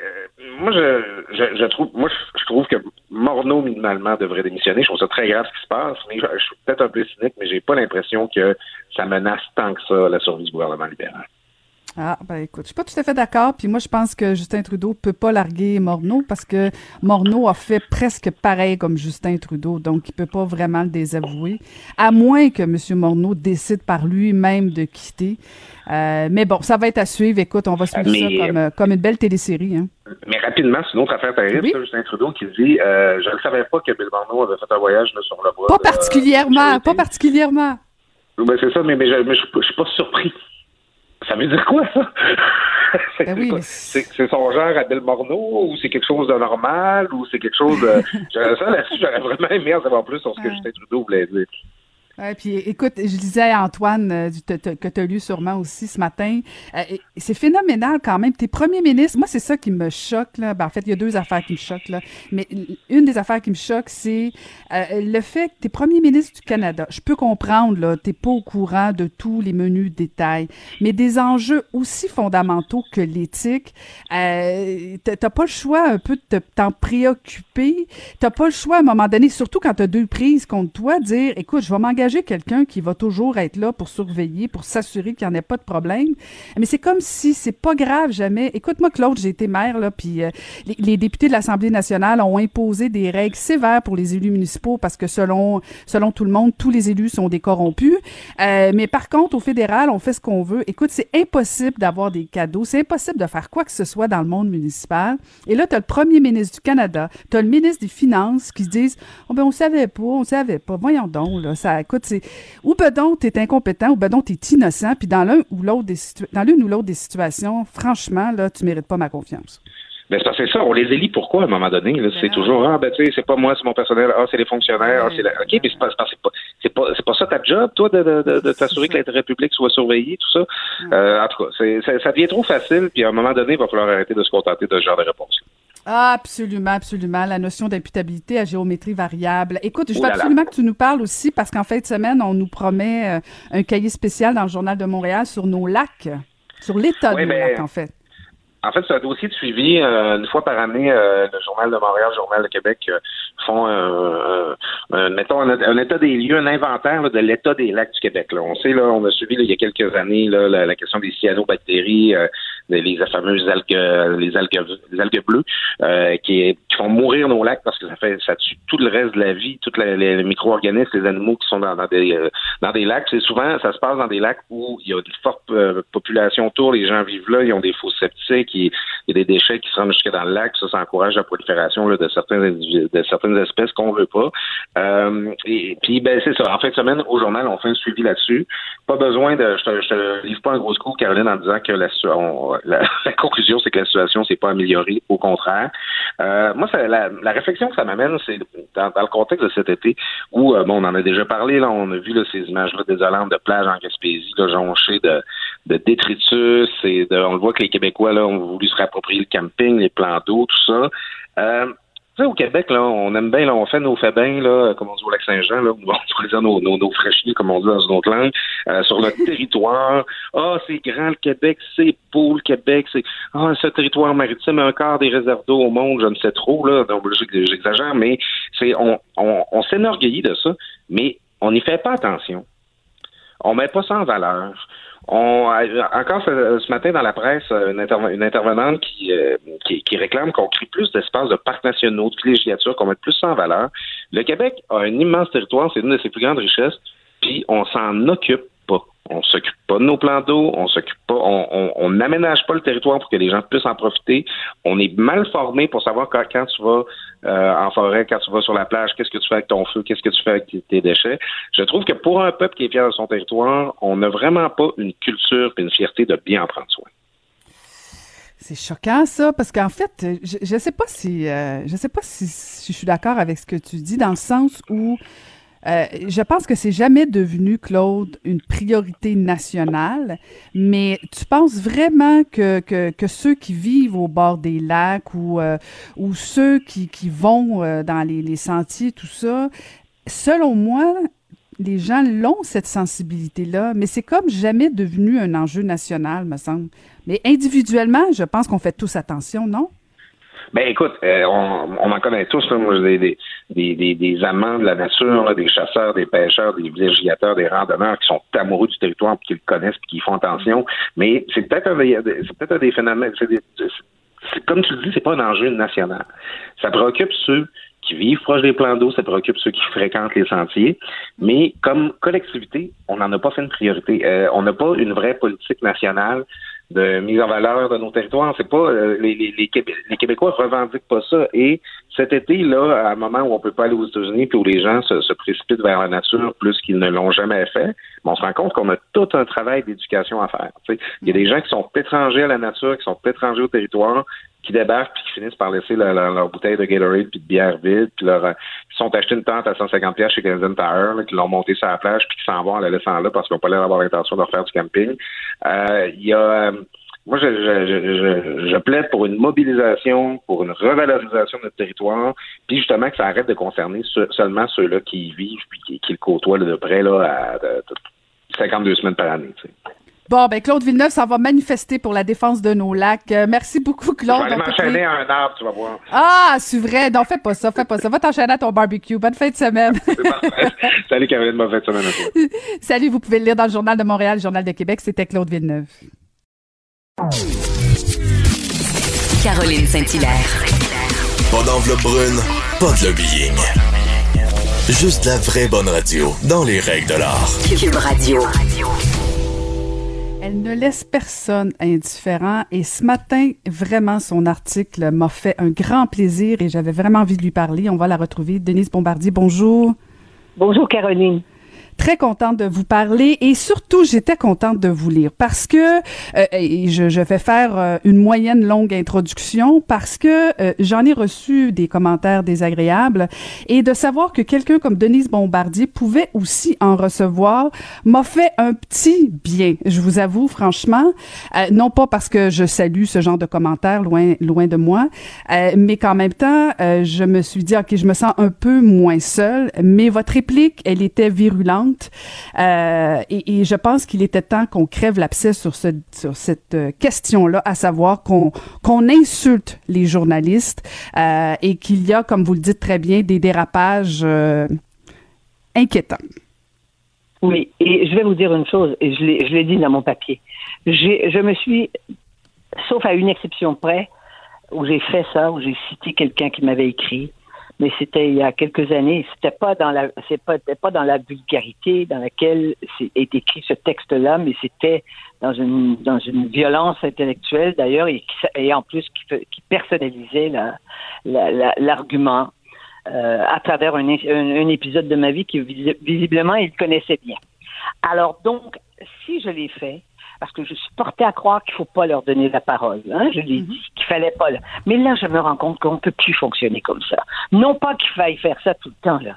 moi je, je, trouve moi je, trouve que Morneau minimalement devrait démissionner. Je trouve ça très grave ce qui se passe, mais je, je suis peut-être un peu cynique, mais j'ai pas l'impression que ça menace tant que ça la survie du gouvernement libéral. Ah, ben écoute, je suis pas tout à fait d'accord. Puis moi, je pense que Justin Trudeau peut pas larguer Morneau parce que Morneau a fait presque pareil comme Justin Trudeau. Donc, il peut pas vraiment le désavouer. À moins que M. Morneau décide par lui-même de quitter. Euh, mais bon, ça va être à suivre. Écoute, on va suivre ça comme, euh, comme une belle télésérie. Hein. Mais rapidement, c'est une autre affaire terrible, Justin Trudeau qui dit euh, Je ne savais pas que Bill Morneau avait fait un voyage sur le bois. Pas particulièrement, pas particulièrement. Ben, c'est ça, mais, mais, je, ne suis pas surpris. Ça veut dire quoi, ça? Ben c'est son genre à Bill Morneau ou c'est quelque chose de normal ou c'est quelque chose de. ça là-dessus, j'aurais vraiment aimé en savoir plus sur ce que Justin Trudeau voulait dire. Ouais, puis écoute, je disais à Antoine, euh, que tu as lu sûrement aussi ce matin, euh, c'est phénoménal quand même. Tes premiers ministres, moi, c'est ça qui me choque. Là. Ben, en fait, il y a deux affaires qui me choquent. Là. Mais une des affaires qui me choque, c'est euh, le fait que tes premiers ministres du Canada, je peux comprendre, là, t'es pas au courant de tous les menus détails, mais des enjeux aussi fondamentaux que l'éthique, euh, t'as pas le choix un peu de t'en préoccuper. T'as pas le choix à un moment donné, surtout quand tu as deux prises contre toi, dire, écoute, je vais m'engager quelqu'un qui va toujours être là pour surveiller, pour s'assurer qu'il n'y en ait pas de problème. Mais c'est comme si c'est pas grave jamais. Écoute-moi, Claude, j'ai été maire, là, puis euh, les, députés de l'Assemblée nationale ont imposé des règles sévères pour les élus municipaux parce que selon, selon tout le monde, tous les élus sont des corrompus. Euh, mais par contre, au fédéral, on fait ce qu'on veut. Écoute, c'est impossible d'avoir des cadeaux. C'est impossible de faire quoi que ce soit dans le monde municipal. Et là, tu as le premier ministre du Canada, tu as le ministre des Finances qui se disent, oh ben, on savait pas, on savait pas. Voyons donc, là, ça, écoute, c'est ou ben donc t'es incompétent, ou ben donc t'es innocent, puis dans l'un ou l'autre des dans l'une ou l'autre des situations, franchement, là, tu mérites pas ma confiance. Ben, c'est ça, on les élit pourquoi à un moment donné? C'est ben toujours Ah ben tu sais, c'est pas moi, c'est mon personnel, ah c'est les fonctionnaires, ah c'est la... OK, mais c'est pas, c'est pas, c'est pas, ça ta job, toi, de, de, de, t'assurer que l'intérêt public soit surveillé, tout ça? Euh, en tout cas, ça, ça devient trop facile, puis à un moment donné, il va falloir arrêter de se contenter de ce genre de réponse. Absolument, absolument. La notion d'imputabilité à géométrie variable. Écoute, je veux absolument que tu nous parles aussi parce qu'en fin de semaine, on nous promet euh, un cahier spécial dans le Journal de Montréal sur nos lacs, sur l'état de nos ben, lacs, en fait. En fait, c'est un dossier de suivi. Euh, une fois par année, euh, le Journal de Montréal, le Journal de Québec font un, mettons, un, état des lieux, un inventaire de l'état des lacs du Québec. Là. On sait, là, on a suivi il y a quelques années là, la, question des cyanobactéries, les fameuses algues, les algues, les algues bleues, euh, qui, qui, font mourir nos lacs parce que ça fait, ça tue tout le reste de la vie, tous les, micro-organismes, les animaux qui sont dans, des, euh, dans des lacs. C'est souvent, ça se passe dans des lacs où il y a une forte euh, population autour, les gens vivent là, ils ont des faux septiques, il, y a des déchets qui se rendent jusqu'à dans le lac, ça, ça encourage la prolifération là, de certains de certaines espèces qu'on veut pas. et puis, ben, c'est ça. En fin de semaine, au journal, on fait un suivi là-dessus. Pas besoin de, je te, te livre pas un gros coup, Caroline, en disant que la, on, la, conclusion, c'est que la situation s'est pas améliorée, au contraire. Euh, moi, la, réflexion que ça m'amène, c'est dans, le contexte de cet été où, euh, bon, on en a déjà parlé, là, on a vu là, ces images-là désolantes de plages en Gaspésie, là, jonchées de, de détritus, et on le voit que les Québécois là, ont voulu se réapproprier le camping, les plans d'eau, tout ça. Euh, sais, au Québec, là, on aime bien, là, on fait nos fabins, là, comme on dit au lac Saint-Jean, là, on pourrait dire nos, nos, nos fraîchis, comme on dit dans une autre langue, euh, sur notre territoire. Ah, c'est grand le Québec, c'est beau le Québec, c'est ah, ce territoire maritime, un quart des réserves d'eau au monde, je ne sais trop, là, donc j'exagère, mais c'est on, on, on s'enorgueillit de ça, mais on n'y fait pas attention. On met pas ça en valeur. On, encore ce, matin dans la presse, une, intervenante euh, qui, réclame qu'on crée plus d'espaces de parcs nationaux, de villégiatures, qu'on mette plus en valeur. Le Québec a un immense territoire, c'est une de ses plus grandes richesses, puis on s'en occupe. On s'occupe pas de nos plans d'eau, on s'occupe pas, on n'aménage pas le territoire pour que les gens puissent en profiter. On est mal formé pour savoir quand, tu vas euh, en forêt, quand tu vas sur la plage, qu'est-ce que tu fais avec ton feu, qu'est-ce que tu fais avec tes déchets. Je trouve que pour un peuple qui est fier de son territoire, on n'a vraiment pas une culture et une fierté de bien en prendre soin. C'est choquant ça, parce qu'en fait, je ne sais pas si euh, je sais pas si, je suis d'accord avec ce que tu dis, dans le sens où euh, je pense que c'est jamais devenu, Claude, une priorité nationale, mais tu penses vraiment que, que, ceux qui vivent au bord des lacs ou, euh, ou ceux qui, qui vont euh, dans les, sentiers, tout ça, selon moi, les gens l'ont, cette sensibilité-là, mais c'est comme jamais devenu un enjeu national, me semble. Mais individuellement, je pense qu'on fait tous attention, non? Ben écoute, on, on en connaît tous, là, moi, des, des, des, des, amants de la nature, des chasseurs, des pêcheurs, des villégiateurs, des randonneurs qui sont amoureux du territoire, puis qui le connaissent, puis qui font attention. Mais c'est peut-être un, peut-être un des phénomènes. C'est comme tu le dis, c'est pas un enjeu national. Ça préoccupe ceux qui vivent proche des plans d'eau, ça préoccupe ceux qui fréquentent les sentiers. Mais comme collectivité, on n'en a pas fait une priorité. Euh, on n'a pas une vraie politique nationale de mise en valeur de nos territoires. C'est pas euh, les, les, les, Québécois revendiquent pas ça. Et cet été, là, à un moment où on peut pas aller aux États-Unis, puis où les gens se, précipitent vers la nature plus qu'ils ne l'ont jamais fait, on se rend compte qu'on a tout un travail d'éducation à faire. Il y a des gens qui sont étrangers à la nature, qui sont étrangers au territoire, qui débarquent puis qui finissent par laisser leur, bouteille de Gatorade puis de bière vide, puis leur, ils sont achetés une tente à 150 pièces chez Canadian Tire, qui l'ont monté sur la plage puis qui s'en vont en la laissant là parce qu'ils n'ont pas l'air d'avoir l'intention de refaire du camping. Euh, il y a moi, je, je, je, plaide pour une mobilisation, pour une revalorisation de notre territoire, puis justement que ça arrête de concerner seulement ceux-là qui y vivent puis qui, le côtoient de près là, à, 52 semaines par année. Bon, ben Claude Villeneuve, ça va manifester pour la défense de nos lacs. Euh, merci beaucoup, Claude. Je vais m'enchaîner à un arbre, tu vas voir. Ah, c'est vrai. Non, fais pas ça, fais pas ça. Va t'enchaîner à ton barbecue. Bonne fin de semaine. Salut, Caroline. Bonne fin de semaine à toi. Salut, vous pouvez le lire dans le Journal de Montréal, le Journal de Québec. C'était Claude Villeneuve. Caroline Saint-Hilaire. Pas d'enveloppe brune, pas de lobbying. Juste la vraie bonne radio, dans les règles de l'art. Cube Radio. Elle ne laisse personne indifférent et ce matin, vraiment, son article m'a fait un grand plaisir et j'avais vraiment envie de lui parler. On va la retrouver. Denise Bombardier, bonjour. Bonjour Caroline très contente de vous parler et surtout j'étais contente de vous lire parce que euh, je, je, vais faire euh, une moyenne longue introduction parce que euh, j'en ai reçu des commentaires désagréables et de savoir que quelqu'un comme Denise Bombardier pouvait aussi en recevoir m'a fait un petit bien. Je vous avoue franchement, non pas parce que je salue ce genre de commentaires loin loin de moi, mais qu'en même temps je me suis dit ok je me sens un peu moins seule. Mais votre réplique elle était virulente euh, et, je pense qu'il était temps qu'on crève l'abcès sur, ce, sur cette euh, question-là, à savoir qu'on qu'on insulte les journalistes euh, et qu'il y a, comme vous le dites très bien, des dérapages inquiétants. Oui, et je vais vous dire une chose, et je l'ai dit dans mon papier. Je me suis, sauf à une exception près, où j'ai fait ça, où j'ai cité quelqu'un qui m'avait écrit, mais c'était il y a quelques années. C'était pas dans la, c'est pas, pas dans la vulgarité dans laquelle est écrit ce texte-là, mais c'était dans une dans une violence intellectuelle d'ailleurs et, en plus qui, qui personnalisait l'argument la, euh, à travers un, un, épisode de ma vie que visiblement il connaissait bien. Alors donc, si je l'ai fait, parce que je suis portée à croire qu'il ne faut pas leur donner la parole. Hein? Je l'ai mhm. dit qu'il fallait pas. Mais là, je me rends compte qu'on ne peut plus fonctionner comme ça. Non pas qu'il faille faire ça tout le temps, là.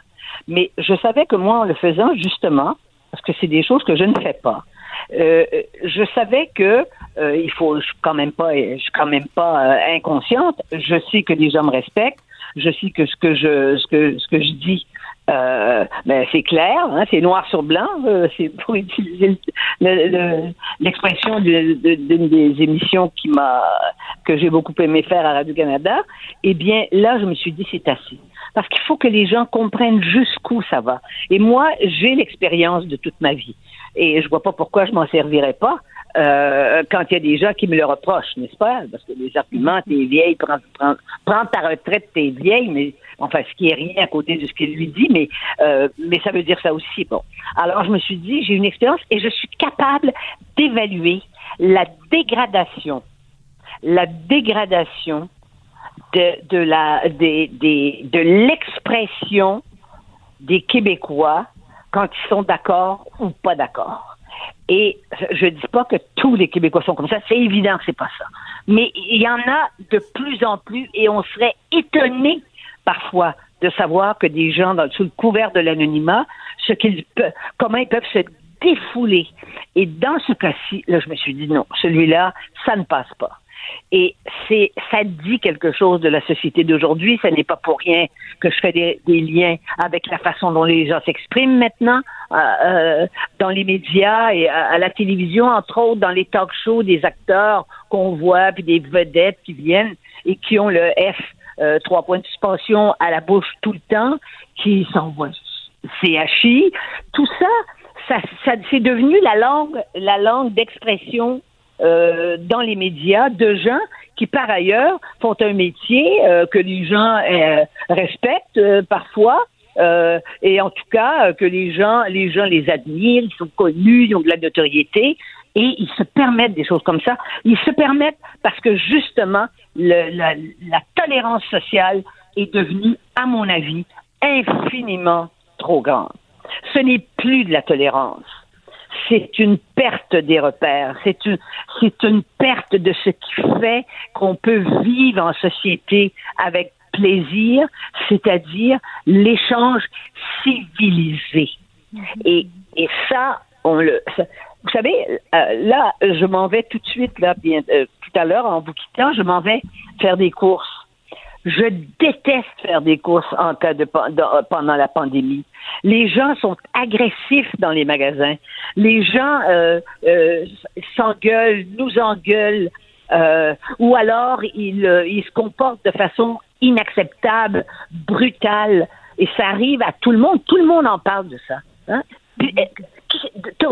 Mais je savais que moi, en le faisant, justement, parce que c'est des choses que je ne fais pas, euh, je savais que euh, il faut, je suis quand même pas, je suis quand même pas euh, inconsciente. Je sais que les gens me respectent. Je sais que ce que je, ce que, ce que je dis euh, ben, c'est clair, hein, c'est noir sur blanc. Euh, c'est pour utiliser l'expression d'une des émissions qui m'a que j'ai beaucoup aimé faire à Radio Canada. Eh bien, là, je me suis dit c'est assez, parce qu'il faut que les gens comprennent jusqu'où ça va. Et moi, j'ai l'expérience de toute ma vie, et je vois pas pourquoi je m'en servirais pas. Euh, quand il y a des gens qui me le reprochent, n'est-ce pas? Parce que les arguments, t'es vieille, prends, prends, prends ta retraite, t'es vieille, mais enfin, ce qui est rien à côté de ce qu'il lui dit, mais, euh, mais ça veut dire ça aussi. Bon. Alors, je me suis dit, j'ai une expérience et je suis capable d'évaluer la dégradation, la dégradation de, la, des, des, de l'expression des Québécois quand ils sont d'accord ou pas d'accord. Et je ne dis pas que tous les Québécois sont comme ça, c'est évident que c'est pas ça. Mais il y en a de plus en plus et on serait étonné parfois de savoir que des gens, dans, sous le couvert de l'anonymat, comment ils peuvent se défouler. Et dans ce cas-ci, là, je me suis dit non, celui-là, ça ne passe pas. Et c'est, ça dit quelque chose de la société d'aujourd'hui. Ce n'est pas pour rien que je fais des, liens avec la façon dont les gens s'expriment maintenant euh, euh, dans les médias et à, la télévision, entre autres dans les talk shows des acteurs qu'on voit puis des vedettes qui viennent et qui ont le F euh, trois points de suspension à la bouche tout le temps, qui s'envoient CHI, tout ça, ça, ça c'est devenu la langue, la langue d'expression euh, dans les médias de gens qui, par ailleurs, font un métier euh, que les gens respectent parfois. et en tout cas que les gens les gens les admirent, ils sont connus, ils ont de la notoriété et ils se permettent des choses comme ça. Ils se permettent parce que justement, le, la, la tolérance sociale est devenue, à mon avis, infiniment trop grande. Ce n'est plus de la tolérance. c'est une perte des repères. C'est une, c'est une perte de ce qui fait qu'on peut vivre en société avec plaisir, c'est-à-dire l'échange civilisé. Et, et ça, on le, vous savez, euh, là, je m'en vais tout de suite, là, bien, euh, tout à l'heure, en vous quittant, je m'en vais faire des courses. Je déteste faire des courses en cas de, pendant la pandémie. Les gens sont agressifs dans les magasins. Les gens euh, euh, s'engueulent, nous engueulent, euh, ou alors ils, ils se comportent de façon inacceptable, brutale. Et ça arrive à tout le monde. Tout le monde en parle de ça. Hein?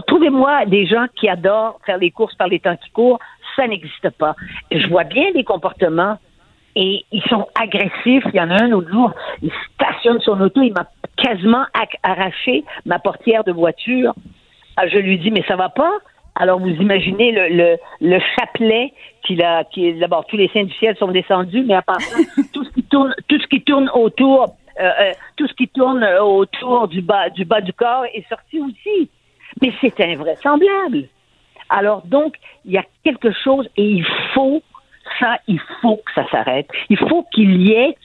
Trouvez-moi des gens qui adorent faire les courses par les temps qui courent. Ça n'existe pas. Je vois bien les comportements et ils sont agressifs. Il y en a un autre jour, il stationne son auto, il m'a quasiment arraché ma portière de voiture. Ah, je lui dis, mais ça va pas? Alors, vous imaginez le, le, le chapelet qu'il a, qui d'abord, tous les saints du ciel sont descendus, mais à part ça, tout ce qui tourne, tout ce qui tourne autour, euh, euh, tout ce qui tourne autour du bas, du bas du corps est sorti aussi. Mais c'est invraisemblable. Alors, donc, il y a quelque chose et il faut ça, il faut que ça s'arrête. Il faut qu'il y ait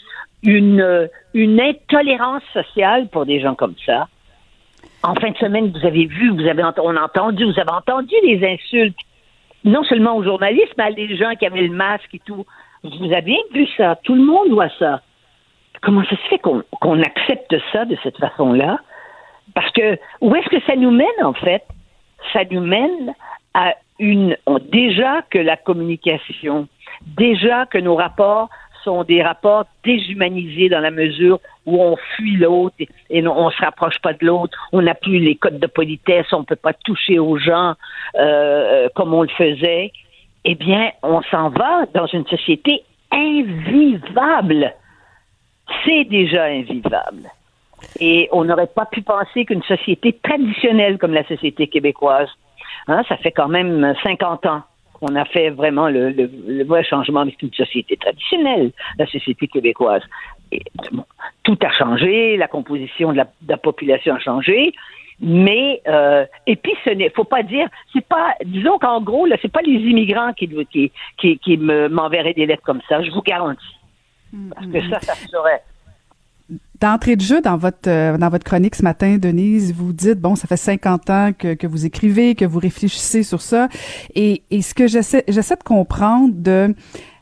une, une intolérance sociale pour des gens comme ça. En fin de semaine, vous avez vu, vous avez on a entendu, vous avez entendu les insultes, non seulement aux journalistes, mais à des gens qui avaient le masque et tout. Vous avez vu ça, tout le monde voit ça. Comment ça se fait qu'on accepte ça de cette façon-là? Parce que où est-ce que ça nous mène, en fait? Ça nous mène à une. déjà que la communication déjà que nos rapports sont des rapports déshumanisés dans la mesure où on fuit l'autre et, on ne se rapproche pas de l'autre. On n'a plus les codes de politesse, on peut pas toucher aux gens euh, comme on le faisait. Eh bien, on s'en va dans une société invivable. C'est déjà invivable. Et on n'aurait pas pu penser qu'une société traditionnelle comme la société québécoise, hein, ça fait quand même 50 ans on a fait vraiment le, vrai changement avec une société traditionnelle, la société québécoise. tout a changé, la composition de la, population a changé, mais euh, et puis ce n'est faut pas dire c'est pas disons qu'en gros là c'est pas les immigrants qui qui qui, m'enverraient des lettres comme ça je vous garantis parce que ça ça serait D'entrée de jeu dans votre euh, dans votre chronique ce matin, Denise, vous dites bon, ça fait 50 ans que, que vous écrivez, que vous réfléchissez sur ça, et, et ce que j'essaie j'essaie de comprendre de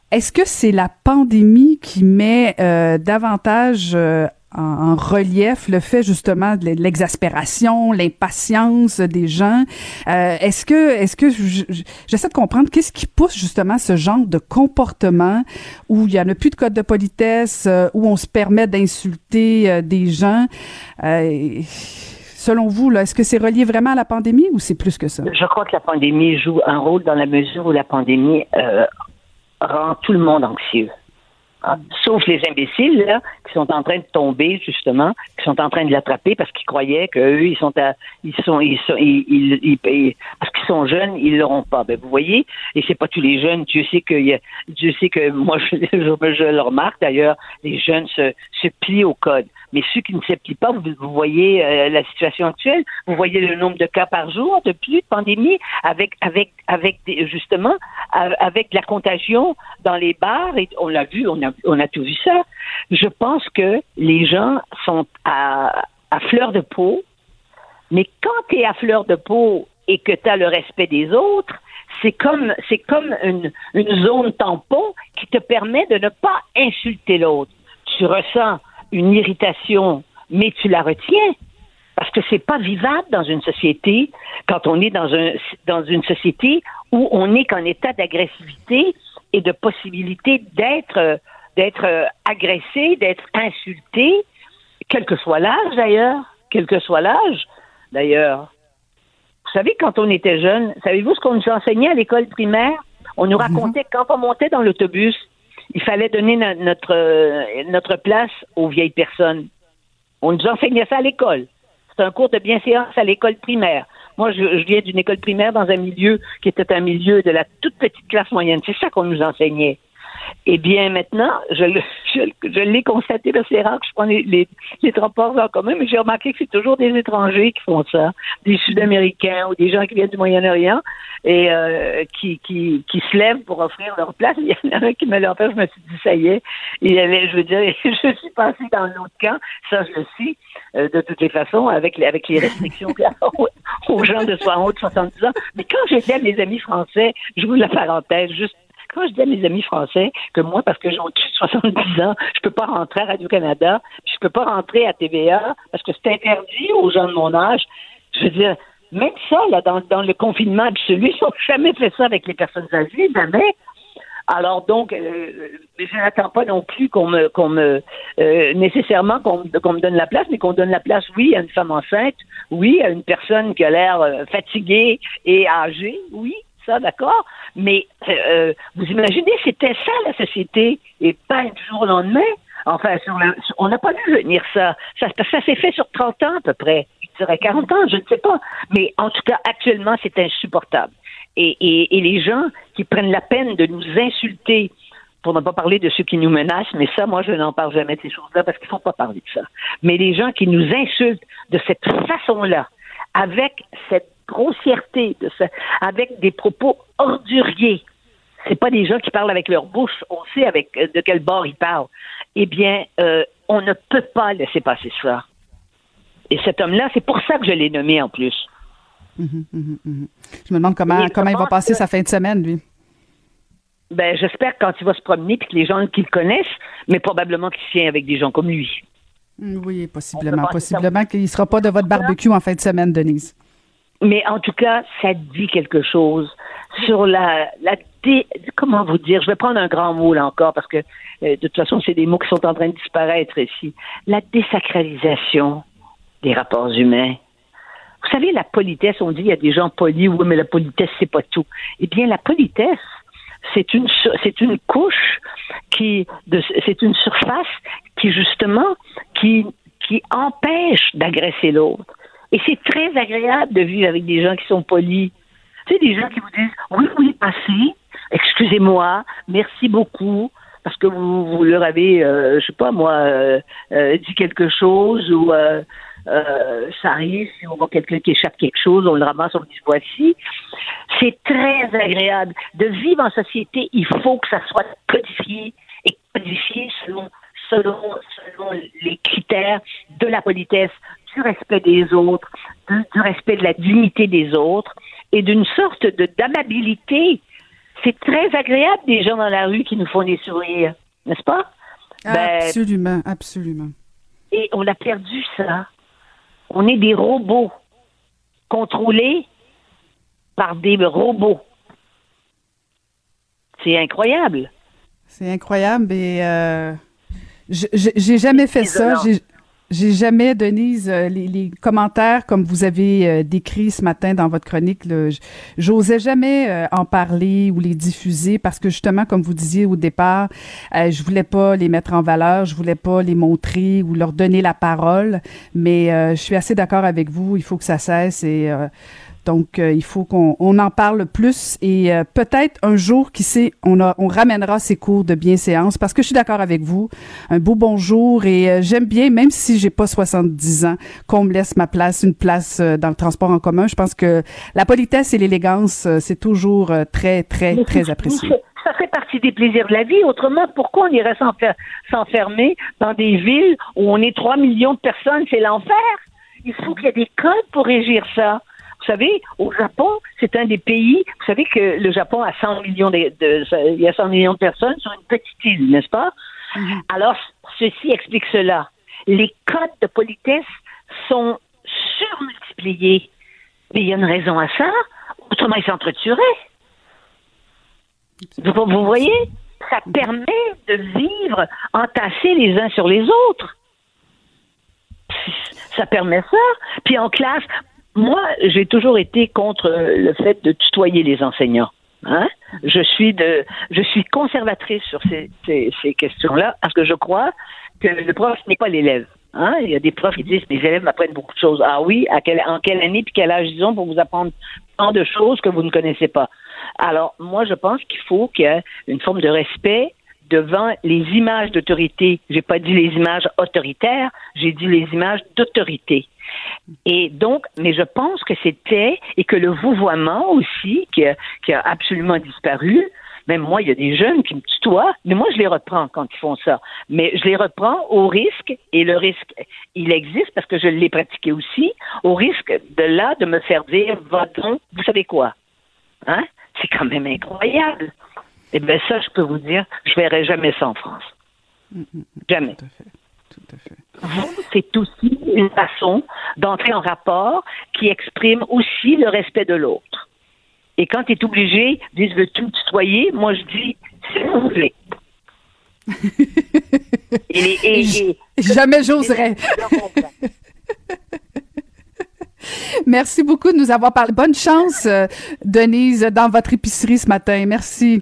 est-ce que c'est la pandémie qui met euh, davantage euh, en, relief le fait justement de l'exaspération, l'impatience des gens. Euh, est-ce que, est-ce que j'essaie de comprendre qu'est-ce qui pousse justement ce genre de comportement où il y en a plus de code de politesse, euh, où on se permet d'insulter euh, des gens? Selon vous, est-ce que c'est relié vraiment à la pandémie ou c'est plus que ça? Je crois que la pandémie joue un rôle dans la mesure où la pandémie rend tout le monde anxieux. Ah, sauf les imbéciles là, qui sont en train de tomber justement, qui sont en train de l'attraper parce qu'ils croyaient qu'eux ils sont à, ils sont ils sont ils, ils, parce qu'ils sont jeunes ils l'auront pas. Ben vous voyez et c'est pas tous les jeunes. Dieu sait que Dieu sait que moi je, je, le remarque d'ailleurs les jeunes se plient au code. Mais ceux qui ne s'applient pas, vous, voyez euh, la situation actuelle, vous voyez le nombre de cas par jour de plus de pandémie, avec avec avec justement avec la contagion dans les bars. Et on l'a vu, on a on a tout vu ça. Je pense que les gens sont à, à fleur de peau, mais quand tu es à fleur de peau et que tu as le respect des autres, c'est comme c'est comme une, une zone tampon qui te permet de ne pas insulter l'autre. Tu ressens une irritation, mais tu la retiens parce que c'est pas vivable dans une société quand on est dans un dans une société où on est qu'en état d'agressivité et de possibilité d'être d'être agressé, d'être insulté, quel que soit l'âge d'ailleurs, quel que soit l'âge d'ailleurs. Vous savez, quand on était jeune, savez-vous ce qu'on nous enseignait à l'école primaire? On nous mhm. racontait quand on montait dans l'autobus, il fallait donner notre, euh, notre place aux vieilles personnes. On nous enseignait ça à l'école. C'est un cours de bienséance à l'école primaire. Moi, je, viens d'une école primaire dans un milieu qui était un milieu de la toute petite classe moyenne. C'est ça qu'on nous enseignait. Eh bien, maintenant, je, je, l'ai constaté, que c'est rare que je prends les, les, transports en commun, mais j'ai remarqué que c'est toujours des étrangers qui font ça, des Sud-Américains ou des gens qui viennent du Moyen-Orient et euh, qui, qui, qui se lèvent pour offrir leur place. Il y en a un qui me l'a offert, je me suis dit, ça y est, il allait, je veux dire, je suis passé dans l'autre camp, ça je le sais, euh, de toutes les façons, avec les, avec les restrictions aux gens de 60 70 ans. Mais quand j'étais à mes amis français, je vous la parenthèse, juste quand je dis à mes amis français que moi, parce que j'ai 70 ans, je peux pas rentrer à Radio-Canada, je peux pas rentrer à TVA parce que c'est interdit aux gens de mon âge. Je veux dire, même ça, là, dans, le confinement absolu, ils n'ont jamais fait ça avec les personnes âgées, jamais. Alors donc, euh, je n'attends pas non plus qu'on me, euh, nécessairement qu'on, qu'on me donne la place, mais qu'on donne la place, oui, à une femme enceinte, oui, à une personne qui a l'air euh, fatiguée et âgée, oui, ça, d'accord? Mais euh, vous imaginez, c'était ça la société, et pas du jour au lendemain? Enfin, on n'a pas vu venir ça. Ça, ça s'est fait sur 30 ans à peu près. Je dirais 40 ans, je ne sais pas. Mais en tout cas, actuellement, c'est insupportable. Et, et, et, les gens qui prennent la peine de nous insulter, pour ne pas parler de ceux qui nous menacent, mais ça, moi, je n'en parle jamais de ces choses-là parce qu'il ne faut pas parler de ça. Mais les gens qui nous insultent de cette façon-là, avec cette grossièreté, de ça, avec des propos orduriers, c'est pas des gens qui parlent avec leur bouche, on sait avec euh, de quel bord ils parlent. Eh bien, euh, on ne peut pas laisser passer ça. Et cet homme-là, c'est pour ça que je l'ai nommé en plus. Mhm, mhm, mhm. Je me demande comment, comment il va passer sa fin de semaine, lui. Ben, j'espère quand il va se promener puis que les gens qui le connaissent, mais probablement qu'il tient avec des gens comme lui. Mm, oui, possiblement. Possiblement qu'il ne sera pas de votre barbecue en fin de semaine, Denise. Mais en tout cas, ça dit quelque chose sur la, la comment vous dire, je vais prendre un grand mot là encore parce que euh, de toute façon, c'est des mots qui sont en train de disparaître ici. La désacralisation des rapports humains. Vous savez, la politesse, on dit il y a des gens polis, oui, mais la politesse, c'est pas tout. Eh bien, la politesse, c'est une c'est une couche qui c'est une surface qui justement qui qui empêche d'agresser l'autre. Et c'est très agréable de vivre avec des gens qui sont polis. Tu sais, des gens qui vous disent oui, oui, passez, excusez-moi, merci beaucoup, parce que vous, leur avez, euh, je sais pas moi, euh, euh, dit quelque chose ou euh, ça arrive, si on voit quelqu'un qui échappe quelque chose, on le ramasse, on le dit voici. C'est très agréable. De vivre en société, il faut que ça soit codifié et codifié selon, selon, selon les critères de la politesse, du respect des autres, du respect de la dignité des autres et d'une sorte de d'amabilité. C'est très agréable des gens dans la rue qui nous font des sourires, n'est-ce pas? Ben, absolument, absolument. Et on a perdu ça. On est des robots contrôlés par des robots. C'est incroyable. C'est incroyable et euh, j'ai jamais fait ça. J'ai jamais, Denise, euh, les, les, commentaires comme vous avez euh, décrit ce matin dans votre chronique, j'osais jamais euh, en parler ou les diffuser parce que justement, comme vous disiez au départ, je voulais pas les mettre en valeur, je voulais pas les montrer ou leur donner la parole. Mais je suis assez d'accord avec vous, il faut que ça cesse et donc, euh, il faut qu'on on en parle plus et euh, peut-être un jour, qui sait, on, a, on ramènera ces cours de bienséance parce que je suis d'accord avec vous. Un beau bonjour et euh, j'aime bien, même si j'ai pas 70 ans, qu'on me laisse ma place, une place dans le transport en commun. Je pense que la politesse et l'élégance, c'est toujours très, très, très apprécié. Ça fait partie des plaisirs de la vie. Autrement, pourquoi on irait s'enfermer dans des villes où on est 3 millions de personnes? C'est l'enfer? Il faut qu'il y ait des codes pour régir ça. Vous savez, au Japon, c'est un des pays, vous savez que le Japon a 100 millions de, il y a 100 millions de personnes sur une petite île, n'est-ce pas? Mm-hmm. Alors, ceci explique cela. Les codes de politesse sont surmultipliés. Mais il y a une raison à ça. Autrement, ils s'entretueraient. Vous, vous voyez? Ça permet de vivre entassés les uns sur les autres. Ça permet ça. Puis en classe, moi, j'ai toujours été contre le fait de tutoyer les enseignants. Hein? Je suis de, je suis conservatrice sur ces, ces, ces questions-là parce que je crois que le prof n'est pas l'élève. Hein? Il y a des profs qui disent mes élèves m'apprennent beaucoup de choses. Ah oui, à quelle, en quelle année puis quel âge ils ont pour vous apprendre tant de choses que vous ne connaissez pas? Alors moi, je pense qu'il faut qu'il y ait une forme de respect devant les images d'autorité. J'ai pas dit les images autoritaires, j'ai dit les images d'autorité. Et donc, mais je pense que c'était, et que le vouvoiement aussi, qui a, qui a absolument disparu, même moi, il y a des jeunes qui me tutoient, mais moi, je les reprends quand ils font ça. Mais je les reprends au risque, et le risque, il existe parce que je l'ai pratiqué aussi, au risque de là, de me faire dire, va donc, vous savez quoi? Hein? C'est quand même incroyable. Eh bien, ça, je peux vous dire, je verrai jamais ça en France. Jamais. Tout à fait. Tout à fait. C'est aussi une façon d'entrer en rapport qui exprime aussi le respect de l'autre. Et quand tu es obligé, disent veux-tu me tutoyer? Moi, je dis, s'il vous plaît. Jamais j'oserais. Merci beaucoup de nous avoir parlé. Bonne chance, euh, Denise, dans votre épicerie ce matin. Merci.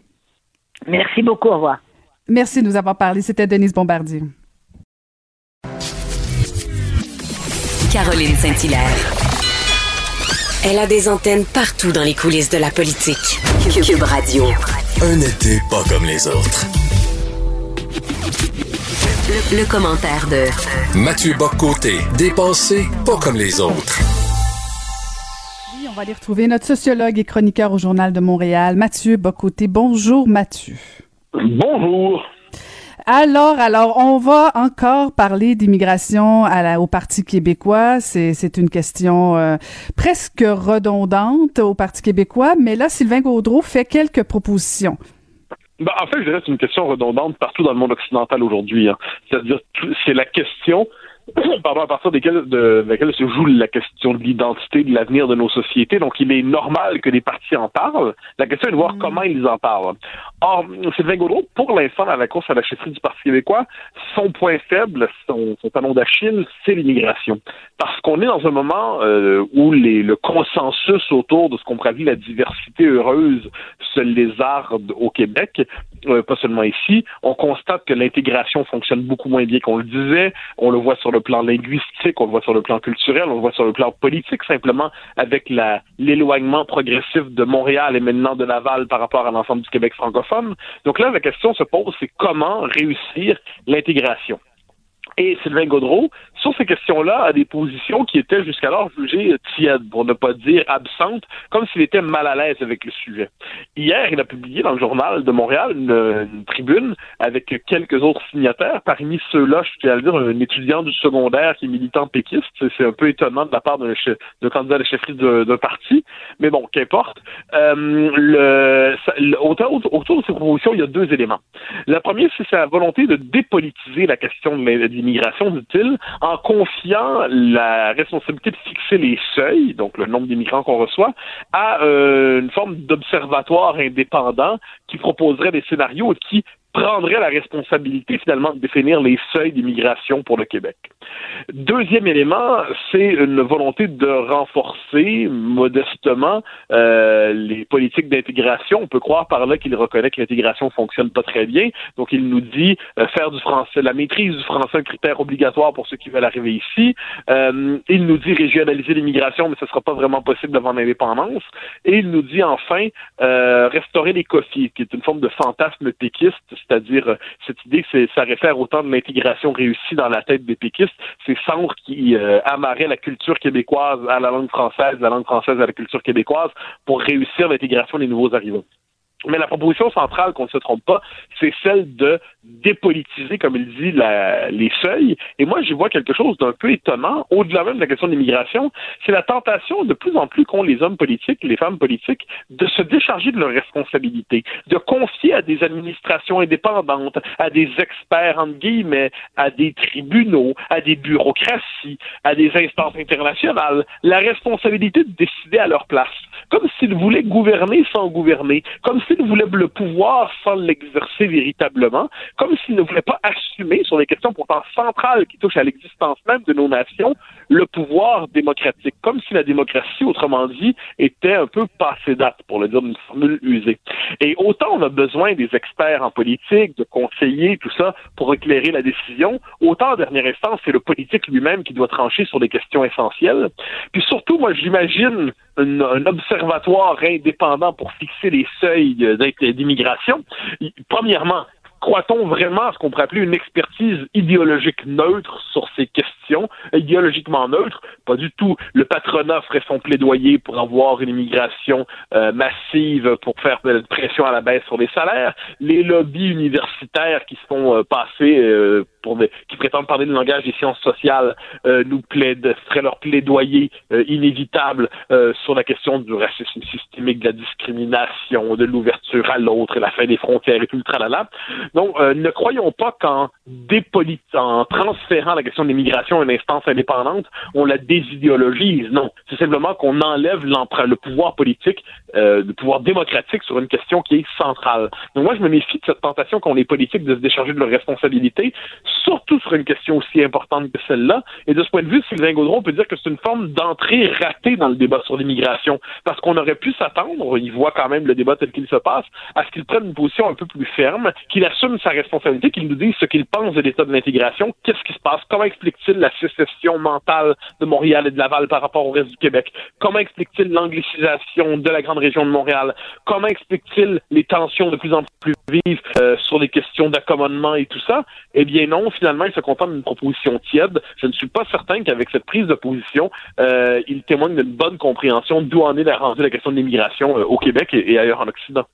Merci beaucoup. Au revoir. Merci de nous avoir parlé. C'était Denise Bombardier. Caroline Saint-Hilaire. Elle a des antennes partout dans les coulisses de la politique. Cube Radio. Un été pas comme les autres. Le, commentaire de Mathieu Boccoté, dépensé pas comme les autres. Oui, on va aller retrouver notre sociologue et chroniqueur au Journal de Montréal, Mathieu Bocoté. Bonjour Mathieu. Bonjour. Alors, alors, on va encore parler d'immigration au Parti québécois. C'est une question euh, presque redondante au Parti québécois, mais là, Sylvain Gaudreau fait quelques propositions. Ben, en fait, je dirais que c'est une question redondante partout dans le monde occidental aujourd'hui. Hein. C'est-à-dire, c'est la question pardon, à partir desquels, de, laquelle se joue la question de l'identité, de l'avenir de nos sociétés. Donc, il est normal que les partis en parlent. La question est de voir mm. comment ils en parlent. Or, Sylvain Gaudreau, pour l'instant, dans la course à la chefferie du Parti québécois, son point faible, son, son talon d'Achille, c'est l'immigration. Parce qu'on est dans un moment euh, où les, le consensus autour de ce qu'on pourrait la diversité heureuse se lézarde au Québec, euh, pas seulement ici. On constate que l'intégration fonctionne beaucoup moins bien qu'on le disait. On le voit sur le le plan linguistique, on le voit sur le plan culturel, on le voit sur le plan politique simplement avec l'éloignement progressif de Montréal et maintenant de Laval par rapport à l'ensemble du Québec francophone. Donc là, la question se pose, c'est comment réussir l'intégration? Et Sylvain Gaudreau, sur ces questions-là, a des positions qui étaient jusqu'alors jugées tièdes, pour ne pas dire absentes, comme s'il était mal à l'aise avec le sujet. Hier, il a publié dans le journal de Montréal une, tribune avec quelques autres signataires. Parmi ceux-là, je tiens à le dire, un étudiant du secondaire qui est militant péquiste. C'est un peu étonnant de la part d'un candidat de chefferie d'un parti. Mais bon, qu'importe. Euh, autour, de ces propositions, il y a deux éléments. La première, c'est sa volonté de dépolitiser la question de l'immigration, dit-il, confiant la responsabilité de fixer les seuils, donc le nombre d'immigrants qu'on reçoit, à euh, une forme d'observatoire indépendant qui proposerait des scénarios et qui prendrait la responsabilité finalement de définir les seuils d'immigration pour le Québec. Deuxième élément, c'est une volonté de renforcer modestement euh, les politiques d'intégration. On peut croire par là qu'il reconnaît que l'intégration fonctionne pas très bien. Donc il nous dit euh, faire du français, la maîtrise du français, un critère obligatoire pour ceux qui veulent arriver ici. Euh, il nous dit régionaliser l'immigration, mais ce sera pas vraiment possible devant l'indépendance. Et il nous dit enfin restaurer les coffres, qui est une forme de fantasme péquiste c'est-à-dire euh, cette idée ça réfère autant de l'intégration réussie dans la tête des péquistes, ces centres qui euh, amarraient la culture québécoise à la langue française, la langue française à la culture québécoise pour réussir l'intégration des nouveaux arrivants. Mais la proposition centrale, qu'on ne se trompe pas, c'est celle de dépolitiser, comme il dit, les seuils. Et moi, je vois quelque chose d'un peu étonnant, au-delà même de la question de l'immigration, c'est la tentation de plus en plus qu'ont les hommes politiques, les femmes politiques, de se décharger de leurs responsabilités, de confier à des administrations indépendantes, à des experts, entre guillemets, à des tribunaux, à des bureaucraties, à des instances internationales, la responsabilité de décider à leur place. Comme s'ils voulaient gouverner sans gouverner, comme s'ils voulaient le pouvoir sans l'exercer véritablement, comme s'ils ne voulaient pas assumer sur des questions pourtant centrales qui touchent à l'existence même de nos nations, le pouvoir démocratique, comme si la démocratie, autrement dit, était un peu passée date, pour le dire d'une formule usée. Et autant on a besoin des experts en politique, de conseillers, tout ça, pour éclairer la décision, autant en dernière instance, c'est le politique lui-même qui doit trancher sur des questions essentielles. Puis surtout, moi, j'imagine un, observatoire indépendant pour fixer les seuils d'immigration. Premièrement, croit-on vraiment à ce qu'on pourrait appeler une expertise idéologique neutre sur ces questions, idéologiquement neutre? Pas du tout. Le patronat ferait son plaidoyer pour avoir une immigration euh, massive pour faire de pression à la baisse sur les salaires. Les lobbies universitaires qui se font euh, passer euh, pour qui prétendent parler le langage des sciences sociales nous plaident, feraient leur plaidoyer inévitable sur la question du racisme systémique, de la discrimination, de l'ouverture à l'autre et la fin des frontières et tout le tralala. Donc, ne croyons pas qu'en en transférant la question de l'immigration à une instance indépendante, on la désidéologise. Non, c'est simplement qu'on enlève le pouvoir politique, euh, le pouvoir démocratique sur une question qui est centrale. Donc moi, je me méfie de cette tentation qu'ont les politiques de se décharger de leurs responsabilités, surtout sur une question aussi importante que celle-là. Et de ce point de vue, Sylvain Gaudron peut dire que c'est une forme d'entrée ratée dans le débat sur l'immigration, parce qu'on aurait pu s'attendre, il voit quand même le débat tel qu'il se passe, à ce qu'il prenne une position un peu plus ferme, qu'il sa responsabilité, qu'il nous dise ce qu'il pense de l'état de l'intégration, qu'est-ce qui se passe, comment explique-t-il la sécession mentale de Montréal et de Laval par rapport au reste du Québec, comment explique-t-il l'anglicisation de la grande région de Montréal, comment explique-t-il les tensions de plus en plus vives euh, sur les questions d'accommodement et tout ça, eh bien non, finalement, il se contente d'une proposition tiède. Je ne suis pas certain qu'avec cette prise de position, euh, il témoigne d'une bonne compréhension d'où en est la rendue la question de l'immigration euh, au Québec et ailleurs en Occident.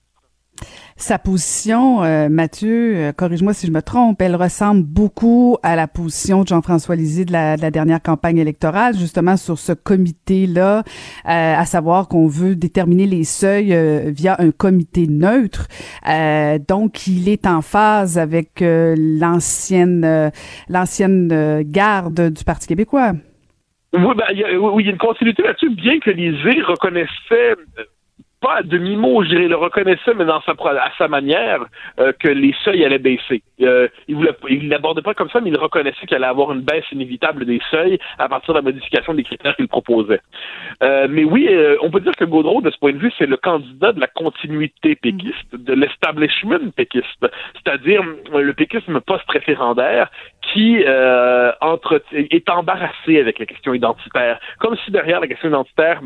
Sa position, euh, Mathieu, euh, corrige-moi si je me trompe, elle ressemble beaucoup à la position de Jean-François Lisée de la, dernière campagne électorale, justement sur ce comité-là, euh, à savoir qu'on veut déterminer les seuils via un comité neutre. donc, il est en phase avec l'ancienne l'ancienne garde du Parti québécois. Oui, ben, il y a, oui, y a une continuité là-dessus, bien que Lisée reconnaissait pas à demi-mot, je dirais, le reconnaissait, mais à sa manière, euh, que les seuils allaient baisser. Euh, il ne l'abordait pas comme ça, mais il reconnaissait qu'il allait avoir une baisse inévitable des seuils à partir de la modification des critères qu'il proposait. Euh, mais oui, on peut dire que Gaudreau, de ce point de vue, c'est le candidat de la continuité péquiste, de l'establishment péquiste, c'est-à-dire le péquisme post-référendaire qui est embarrassé avec la question identitaire, comme si derrière la question identitaire,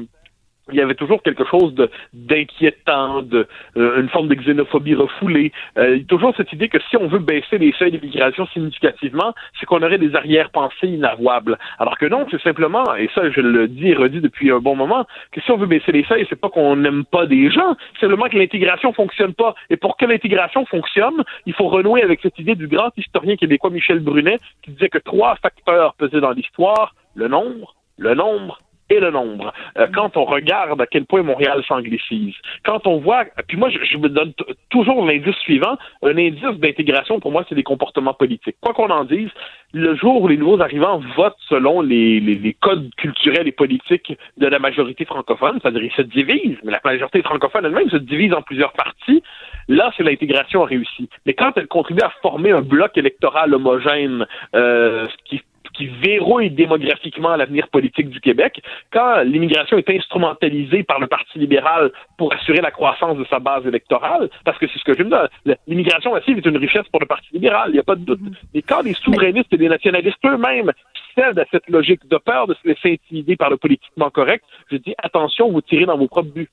il y avait toujours quelque chose d'inquiétant, de, euh, une forme de xénophobie refoulée. Euh, toujours cette idée que si on veut baisser les seuils d'immigration significativement, c'est qu'on aurait des arrière-pensées inavouables. Alors que non, c'est simplement, et ça je le dis et redis depuis un bon moment, que si on veut baisser les seuils, c'est pas qu'on n'aime pas des gens, c'est simplement que l'intégration fonctionne pas. Et pour que l'intégration fonctionne, il faut renouer avec cette idée du grand historien québécois Michel Brunet qui disait que trois facteurs pesaient dans l'histoire, le nombre, le nombre et le nombre. Euh, quand on regarde à quel point Montréal s'anglicise, quand on voit, puis moi je, me donne toujours l'indice suivant, un indice d'intégration pour moi c'est des comportements politiques. Quoi qu'on en dise, le jour où les nouveaux arrivants votent selon les, les, codes culturels et politiques de la majorité francophone, c'est-à-dire ils se divisent, mais la majorité francophone elle-même se divise en plusieurs parties, là c'est l'intégration réussie. Mais quand elle contribue à former un bloc électoral homogène euh, qui qui verrouille démographiquement l'avenir politique du Québec, quand l'immigration est instrumentalisée par le Parti libéral pour assurer la croissance de sa base électorale, parce que c'est ce que je me dis, l'immigration massive est une richesse pour le Parti libéral, il n'y a pas de doute. Mais quand les souverainistes et les nationalistes eux-mêmes cèdent à cette logique de peur de se laisser intimider par le politiquement correct, je dis attention, vous tirez dans vos propres buts.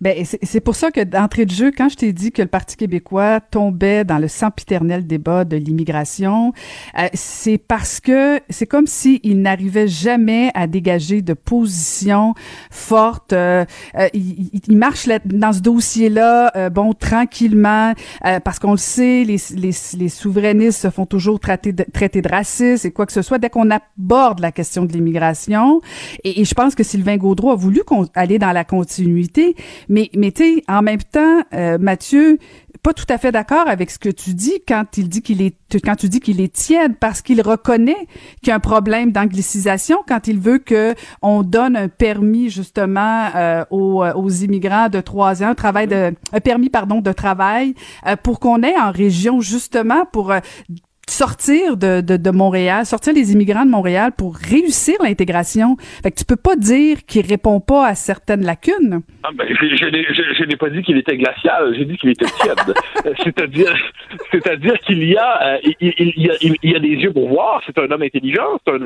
Ben, c'est pour ça que d'entrée de jeu, quand je t'ai dit que le Parti québécois tombait dans le sempiternel débat de l'immigration, euh, c'est parce que c'est comme s'il n'arrivait jamais à dégager de position forte. Euh, euh, il, il, marche dans ce dossier-là, bon, tranquillement, parce qu'on le sait, les, les, les, souverainistes se font toujours traiter de, traiter de racistes et quoi que ce soit. Dès qu'on aborde la question de l'immigration, et, et, je pense que Sylvain Gaudreau a voulu aller dans la continuité, mais, mais tu sais, en même temps, euh, Mathieu, pas tout à fait d'accord avec ce que tu dis quand il dit qu'il est quand tu dis qu'il est tiède parce qu'il reconnaît qu'il y a un problème d'anglicisation quand il veut que on donne un permis justement euh, aux, aux, immigrants de trois ans, un travail de un permis pardon de travail euh, pour qu'on ait en région justement pour sortir de, de, de, Montréal, sortir les immigrants de Montréal pour réussir l'intégration. Fait que tu peux pas dire qu'il répond pas à certaines lacunes. Ah ben, je, je, n'ai pas dit qu'il était glacial, j'ai dit qu'il était tiède. c'est-à-dire, c'est-à-dire qu'il y a, euh, il, il, y a, il, y a des yeux pour voir. C'est un homme intelligent. C'est un,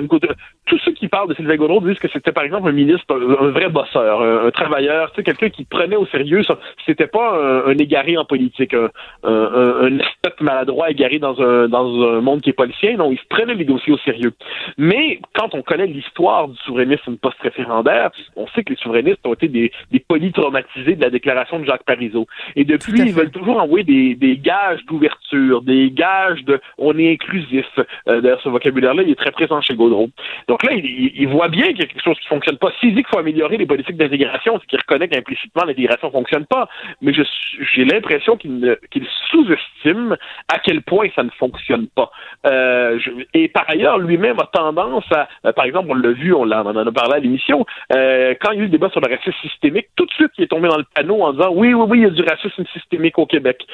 tous ceux qui parlent de Sylvain Gaudreau disent que c'était par exemple un ministre, un, vrai bosseur, un, travailleur, tu sais, quelqu'un qui prenait au sérieux. C'était pas un, égaré en politique, un, un, un maladroit égaré dans un dans un monde qui est sien. Non, il se prenait les dossiers au sérieux. Mais quand on connaît l'histoire du souverainisme post-référendaire, on sait que les souverainistes ont été des, des polytraumatisés de la déclaration de Jacques Parizeau. Et depuis, ils veulent toujours envoyer des, des gages d'ouverture, des gages de on est inclusif. Euh, D'ailleurs, ce vocabulaire-là, il est très présent chez Gaudreau. Donc là, il, il voit bien qu'il y a quelque chose qui fonctionne pas. S'il dit qu'il faut améliorer les politiques d'intégration, c'est qu'il reconnaît qu'implicitement l'intégration fonctionne pas. Mais j'ai l'impression qu'il qu'il sous-estime à quel point ça ne fonctionne pas. Euh, et par ailleurs, lui-même a tendance à, euh, par exemple, on l'a vu, on, en a parlé à l'émission, euh, quand il y a eu le débat sur le racisme systémique, tout de suite, il est tombé dans le panneau en disant oui, oui, oui, il y a du racisme systémique au Québec.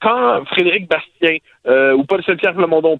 quand Frédéric Bastien ou Paul Saint-Pierre Plamondon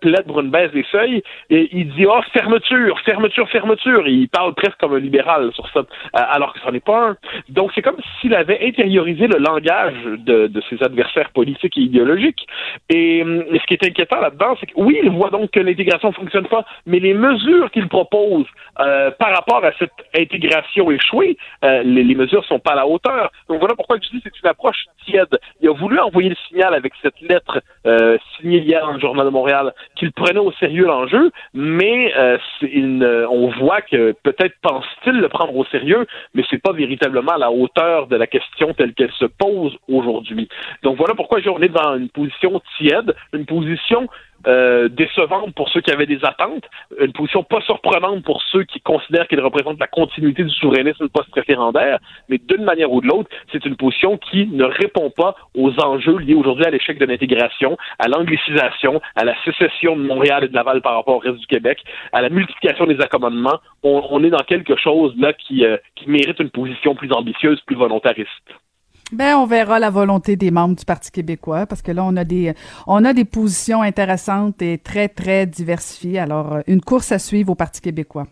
plaide pour une baisse des seuils, et il dit oh fermeture, fermeture, fermeture. Et il parle presque comme un libéral sur ça, alors que ce n'est pas un. Donc c'est comme s'il avait intériorisé le langage de, de ses adversaires politiques et idéologiques. Et, et ce qui est inquiétant là-dedans, c'est que oui, il voit donc que l'intégration ne fonctionne pas, mais les mesures qu'il propose euh, par rapport à cette intégration échouée, euh, les, les, mesures sont pas à la hauteur. Donc voilà pourquoi je dis c'est une approche tiède. Il a voulu envoyer le signal avec cette lettre euh, signée hier dans le Journal de Montréal qu'il prenait au sérieux l'enjeu, mais euh, une, on voit que peut-être pense-t-il le prendre au sérieux, mais c'est pas véritablement à la hauteur de la question telle qu'elle se pose aujourd'hui. Donc voilà pourquoi on est dans une position tiède, une position euh, décevante pour ceux qui avaient des attentes, une position pas surprenante pour ceux qui considèrent qu'il représente la continuité du souverainisme post-référendaire, mais d'une manière ou de l'autre, c'est une position qui ne répond pas aux enjeux liés aujourd'hui à l'échec de l'intégration, à l'anglicisation, à la sécession de Montréal et de Laval par rapport au reste du Québec, à la multiplication des accommodements. On, est dans quelque chose là euh, qui mérite une position plus ambitieuse, plus volontariste. Ben, on verra la volonté des membres du Parti québécois parce que là, on a des, on a des positions intéressantes et très, très diversifiées. Alors, euh, une course à suivre au Parti québécois.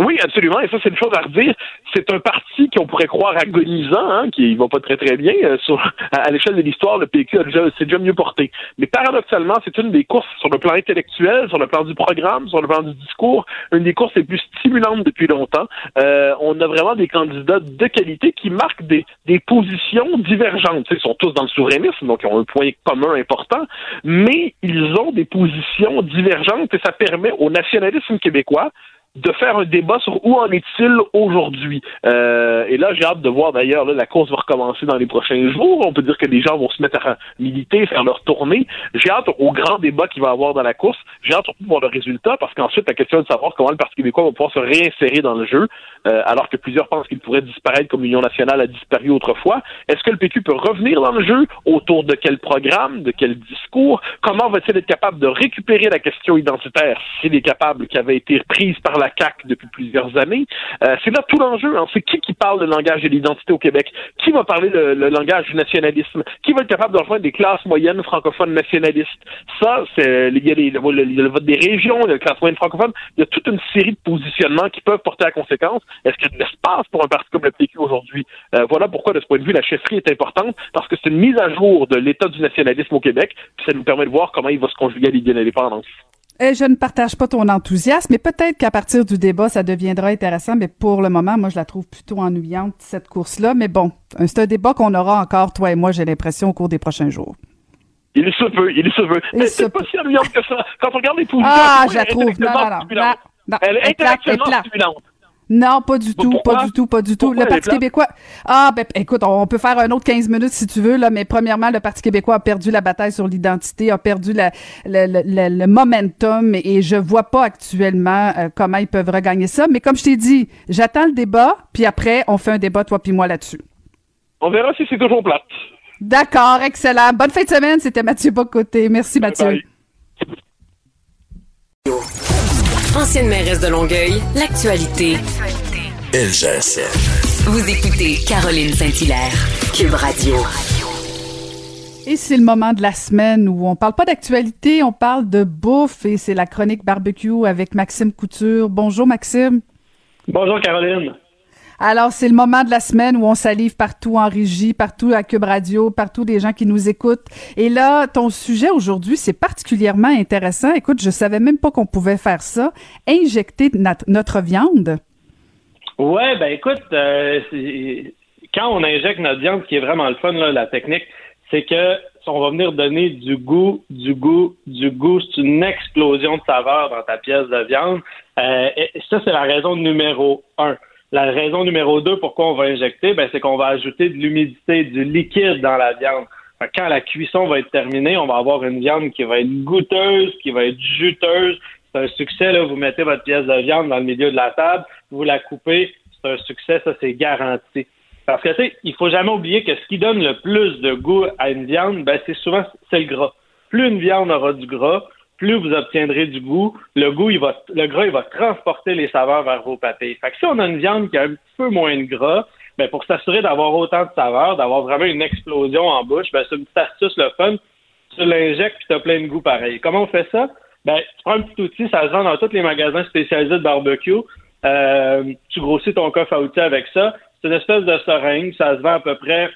Oui, absolument. Et ça, c'est une chose à redire. C'est un parti qu'on pourrait croire agonisant, hein, qui va pas très très bien. Euh, sur, à, l'échelle de l'histoire, le PQ s'est déjà mieux porté. Mais paradoxalement, c'est une des courses sur le plan intellectuel, sur le plan du programme, sur le plan du discours, une des courses les plus stimulantes depuis longtemps. Euh, on a vraiment des candidats de qualité qui marquent des, des positions divergentes. ils sont tous dans le souverainisme, donc ils ont un point commun important, mais ils ont des positions divergentes et ça permet au nationalisme québécois de faire un débat sur où en est-il aujourd'hui. Euh, et là, j'ai hâte de voir d'ailleurs, la course va recommencer dans les prochains jours. On peut dire que les gens vont se mettre à militer, faire leur tournée. J'ai hâte au grand débat qu'il va avoir dans la course. J'ai hâte de voir le résultat, parce qu'ensuite, la question est de savoir comment le Parti québécois va pouvoir se réinsérer dans le jeu, euh, alors que plusieurs pensent qu'il pourrait disparaître comme l'Union nationale a disparu autrefois. Est-ce que le PQ peut revenir dans le jeu? Autour de quel programme? De quel discours? Comment va-t-il être capable de récupérer la question identitaire, s'il est capable, qui avait été prise par la la depuis plusieurs années. Euh, c'est là tout l'enjeu. Hein. C'est qui qui parle le langage de l'identité au Québec? Qui va parler le, langage du nationalisme? Qui va être capable de rejoindre des classes moyennes francophones nationalistes? Ça, c'est il y a le, vote des régions, les classes moyennes francophones. Il y a toute une série de positionnements qui peuvent porter à conséquence. Est-ce qu'il y a de l'espace pour un parti comme le PQ aujourd'hui? Euh, voilà pourquoi, de ce point de vue, la chefferie est importante, parce que c'est une mise à jour de l'état du nationalisme au Québec, puis ça nous permet de voir comment il va se conjuguer à l'idée d'indépendance. Et je ne partage pas ton enthousiasme, mais peut-être qu'à partir du débat, ça deviendra intéressant, mais pour le moment, moi, je la trouve plutôt ennuyante, cette course-là. Mais bon, c'est un débat qu'on aura encore, toi et moi, j'ai l'impression, au cours des prochains jours. Il se peut, il se veut. Mais c'est pas si ennuyante que ça. Quand on regarde les positions, ah, je la trouve. Non, non, non, Elle est intellectuellement stimulante. Non, pas du tout, pas du tout, pas du tout. le Parti québécois. Ah, ben, écoute, on peut faire un autre 15 minutes si tu veux, là, mais premièrement, le Parti québécois a perdu la bataille sur l'identité, a perdu la, le, momentum et je vois pas actuellement euh, comment ils peuvent regagner ça. Mais comme je t'ai dit, j'attends le débat, puis après, on fait un débat, toi puis moi, là-dessus. On verra si c'est toujours plate. D'accord, excellent. Bonne fin de semaine, c'était Mathieu Bocoté. Merci, Mathieu. Ancienne mairesse de Longueuil, l'actualité. LGSF. Vous écoutez Caroline Saint-Hilaire, Cube Radio. Et c'est le moment de la semaine où on parle pas d'actualité, on parle de bouffe et c'est la chronique barbecue avec Maxime Couture. Bonjour Maxime. Bonjour Caroline. Alors, c'est le moment de la semaine où on salive partout en régie, partout à Cube Radio, partout des gens qui nous écoutent. Et là, ton sujet aujourd'hui, c'est particulièrement intéressant. Écoute, je savais même pas qu'on pouvait faire ça. Injecter notre viande. Ouais, ben écoute, euh, quand on injecte notre viande, ce qui est vraiment le fun, là, la technique, c'est que on va venir donner du goût, du goût, du goût. C'est une explosion de saveur dans ta pièce de viande. Euh, et ça, c'est la raison numéro un. La raison numéro deux, pourquoi on va injecter, ben, c'est qu'on va ajouter de l'humidité, du liquide dans la viande. Quand la cuisson va être terminée, on va avoir une viande qui va être goûteuse, qui va être juteuse. C'est un succès, là. Vous mettez votre pièce de viande dans le milieu de la table, vous la coupez, c'est un succès, ça, c'est garanti. Parce que, tu sais, il faut jamais oublier que ce qui donne le plus de goût à une viande, ben, c'est souvent, c'est le gras. Plus une viande aura du gras, plus vous obtiendrez du goût. Le goût, il va, le gras, il va transporter les saveurs vers vos papilles. Fait que si on a une viande qui a un petit peu moins de gras, ben, pour s'assurer d'avoir autant de saveurs, d'avoir vraiment une explosion en bouche, ben, c'est une petite astuce, le fun. Tu l'injectes puis as plein de goût pareil. Comment on fait ça? Ben, tu prends un petit outil, ça se vend dans tous les magasins spécialisés de barbecue. Euh, tu grossis ton coffre à outils avec ça. C'est une espèce de seringue. Ça se vend à peu près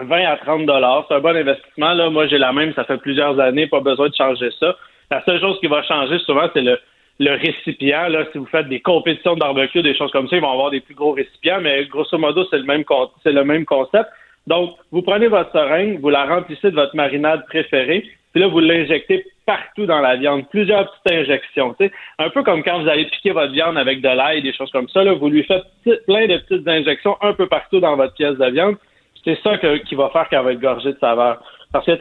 20 à 30 dollars. C'est un bon investissement. Là, moi, j'ai la même. Ça fait plusieurs années. Pas besoin de changer ça. La seule chose qui va changer souvent, c'est le, récipient. Là, si vous faites des compétitions de barbecue, des choses comme ça, ils vont avoir des plus gros récipients, mais grosso modo, c'est le même c'est le même concept. Donc, vous prenez votre seringue, vous la remplissez de votre marinade préférée, puis là, vous l'injectez partout dans la viande, plusieurs petites injections. Un peu comme quand vous allez piquer votre viande avec de l'ail, des choses comme ça, là, vous lui faites plein de petites injections un peu partout dans votre pièce de viande. C'est ça qui va faire qu'elle va être gorgée de saveur. Parce que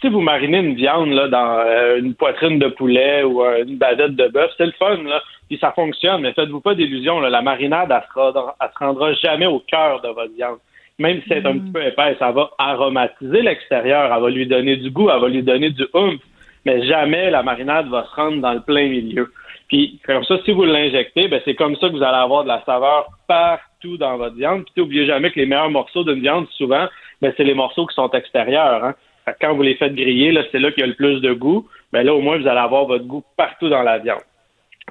si vous marinez une viande là, dans euh, une poitrine de poulet ou euh, une badette de bœuf, c'est le fun, là, puis ça fonctionne, mais faites-vous pas d'illusions. La marinade, elle se, se rendra jamais au cœur de votre viande. Même si c'est un mm. petit peu épais, ça va aromatiser l'extérieur, elle va lui donner du goût, elle va lui donner du oomph, mais jamais la marinade va se rendre dans le plein milieu. Puis comme ça, si vous l'injectez, ben c'est comme ça que vous allez avoir de la saveur partout dans votre viande. Puis n'oubliez jamais que les meilleurs morceaux d'une viande, souvent, ben c'est les morceaux qui sont extérieurs. Hein quand vous les faites griller, là, c'est là qu'il y a le plus de goût. Ben là, au moins, vous allez avoir votre goût partout dans la viande.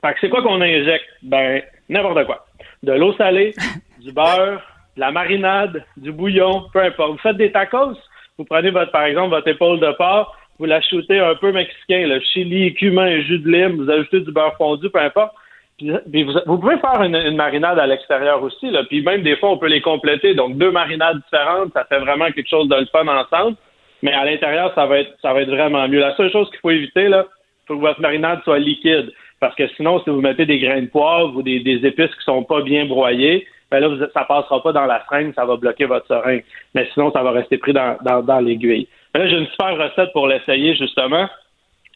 Fait que c'est quoi qu'on injecte? Ben, n'importe quoi. De l'eau salée, du beurre, de la marinade, du bouillon, peu importe. Vous faites des tacos, vous prenez votre, par exemple, votre épaule de porc, vous la shootez un peu mexicain, le chili, cumin, jus de lime, vous ajoutez du beurre fondu, peu importe. Puis, vous, pouvez faire une, marinade à l'extérieur aussi, là. Puis même des fois, on peut les compléter. Donc, deux marinades différentes, ça fait vraiment quelque chose de le fun ensemble. Mais à l'intérieur, ça va être ça va être vraiment mieux. La seule chose qu'il faut éviter, là, faut que votre marinade soit liquide. Parce que sinon, si vous mettez des grains de poivre ou des, épices qui sont pas bien broyées, ben là, ça passera pas dans la seringue, ça va bloquer votre seringue. Mais sinon, ça va rester pris dans, dans, l'aiguille. Là, j'ai une super recette pour l'essayer, justement.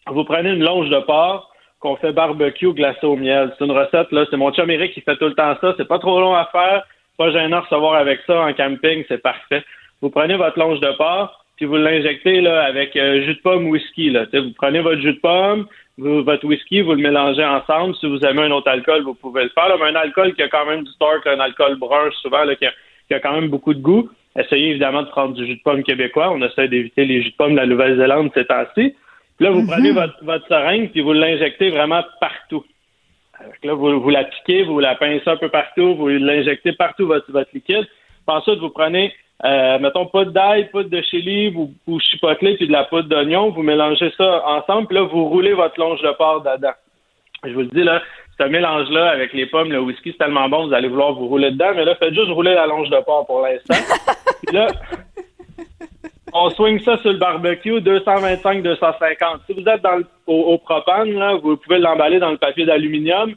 Vous prenez une longe de porc qu'on fait barbecue glacé au miel. C'est une recette, là, c'est mon chum Eric qui fait tout le temps ça. C'est pas trop long à faire, pas gênant de recevoir avec ça en camping, c'est parfait. Vous prenez votre longe de porc, puis vous l'injectez là avec euh, jus de pomme whisky. Là. vous prenez votre jus de pomme, votre whisky, vous le mélangez ensemble. Si vous aimez un autre alcool, vous pouvez le faire. mais un alcool qui a quand même du torque, un alcool brun souvent, là, qui, a, quand même beaucoup de goût. Essayez évidemment de prendre du jus de pomme québécois. On essaie d'éviter les jus de pomme de la Nouvelle-Zélande ces temps-ci. Puis là, vous prenez mhm. votre, votre seringue puis vous l'injectez vraiment partout. là, vous, vous la piquez, vous la pincez un peu partout, vous l'injectez partout votre, votre liquide. Puis ensuite, vous prenez euh, mettons, poudre d'ail, poudre de chili, vous, vous chipotelez, puis de la poudre d'oignon, vous mélangez ça ensemble, puis là, vous roulez votre longe de porc dedans. Je vous le dis, là, ce mélange-là avec les pommes, le whisky, c'est tellement bon, vous allez vouloir vous rouler dedans, mais là, faites juste rouler la longe de porc pour l'instant. puis là, on swing ça sur le barbecue, 225-250. Si vous êtes dans le, au, propane, là, vous pouvez l'emballer dans le papier d'aluminium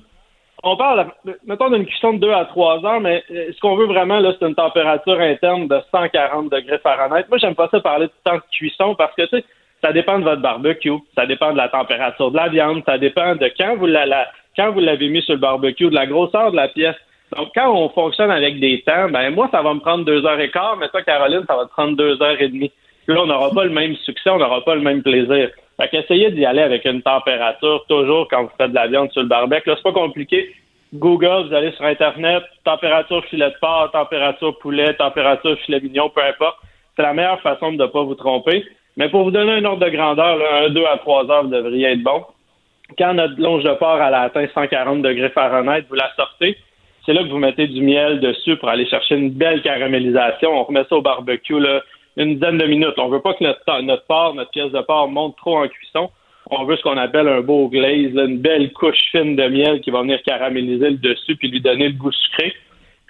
on parle, mettons, d'une cuisson de 2 à 3 heures, mais euh, ce qu'on veut vraiment, là, c'est une température interne de 140 degrés Fahrenheit. Moi, j'aime pas ça parler de temps de cuisson parce que, tu sais, ça dépend de votre barbecue, ça dépend de la température de la viande, ça dépend de quand vous la, quand vous l'avez mis sur le barbecue, de la grosseur de la pièce. Donc, quand on fonctionne avec des temps, ben moi, ça va me prendre deux heures et quart, mais toi, Caroline, ça va te prendre deux heures et demie. Là, on n'aura pas le même succès, on n'aura pas le même plaisir. Fait qu'essayez d'y aller avec une température toujours quand vous faites de la viande sur le barbecue. Là, c'est pas compliqué. Google, vous allez sur Internet, température filet de porc, température poulet, température filet mignon, peu importe. C'est la meilleure façon de ne pas vous tromper. Mais pour vous donner un ordre de grandeur, là, un 2 à 3 heures, vous devriez être bon. Quand notre longe de porc elle a atteint 140 degrés Fahrenheit, vous la sortez. C'est là que vous mettez du miel dessus pour aller chercher une belle caramélisation. On remet ça au barbecue là, une dizaine de minutes. On veut pas que notre, notre porc, notre pièce de porc monte trop en cuisson. On veut ce qu'on appelle un beau glaze, une belle couche fine de miel qui va venir caraméliser le dessus puis lui donner le goût sucré.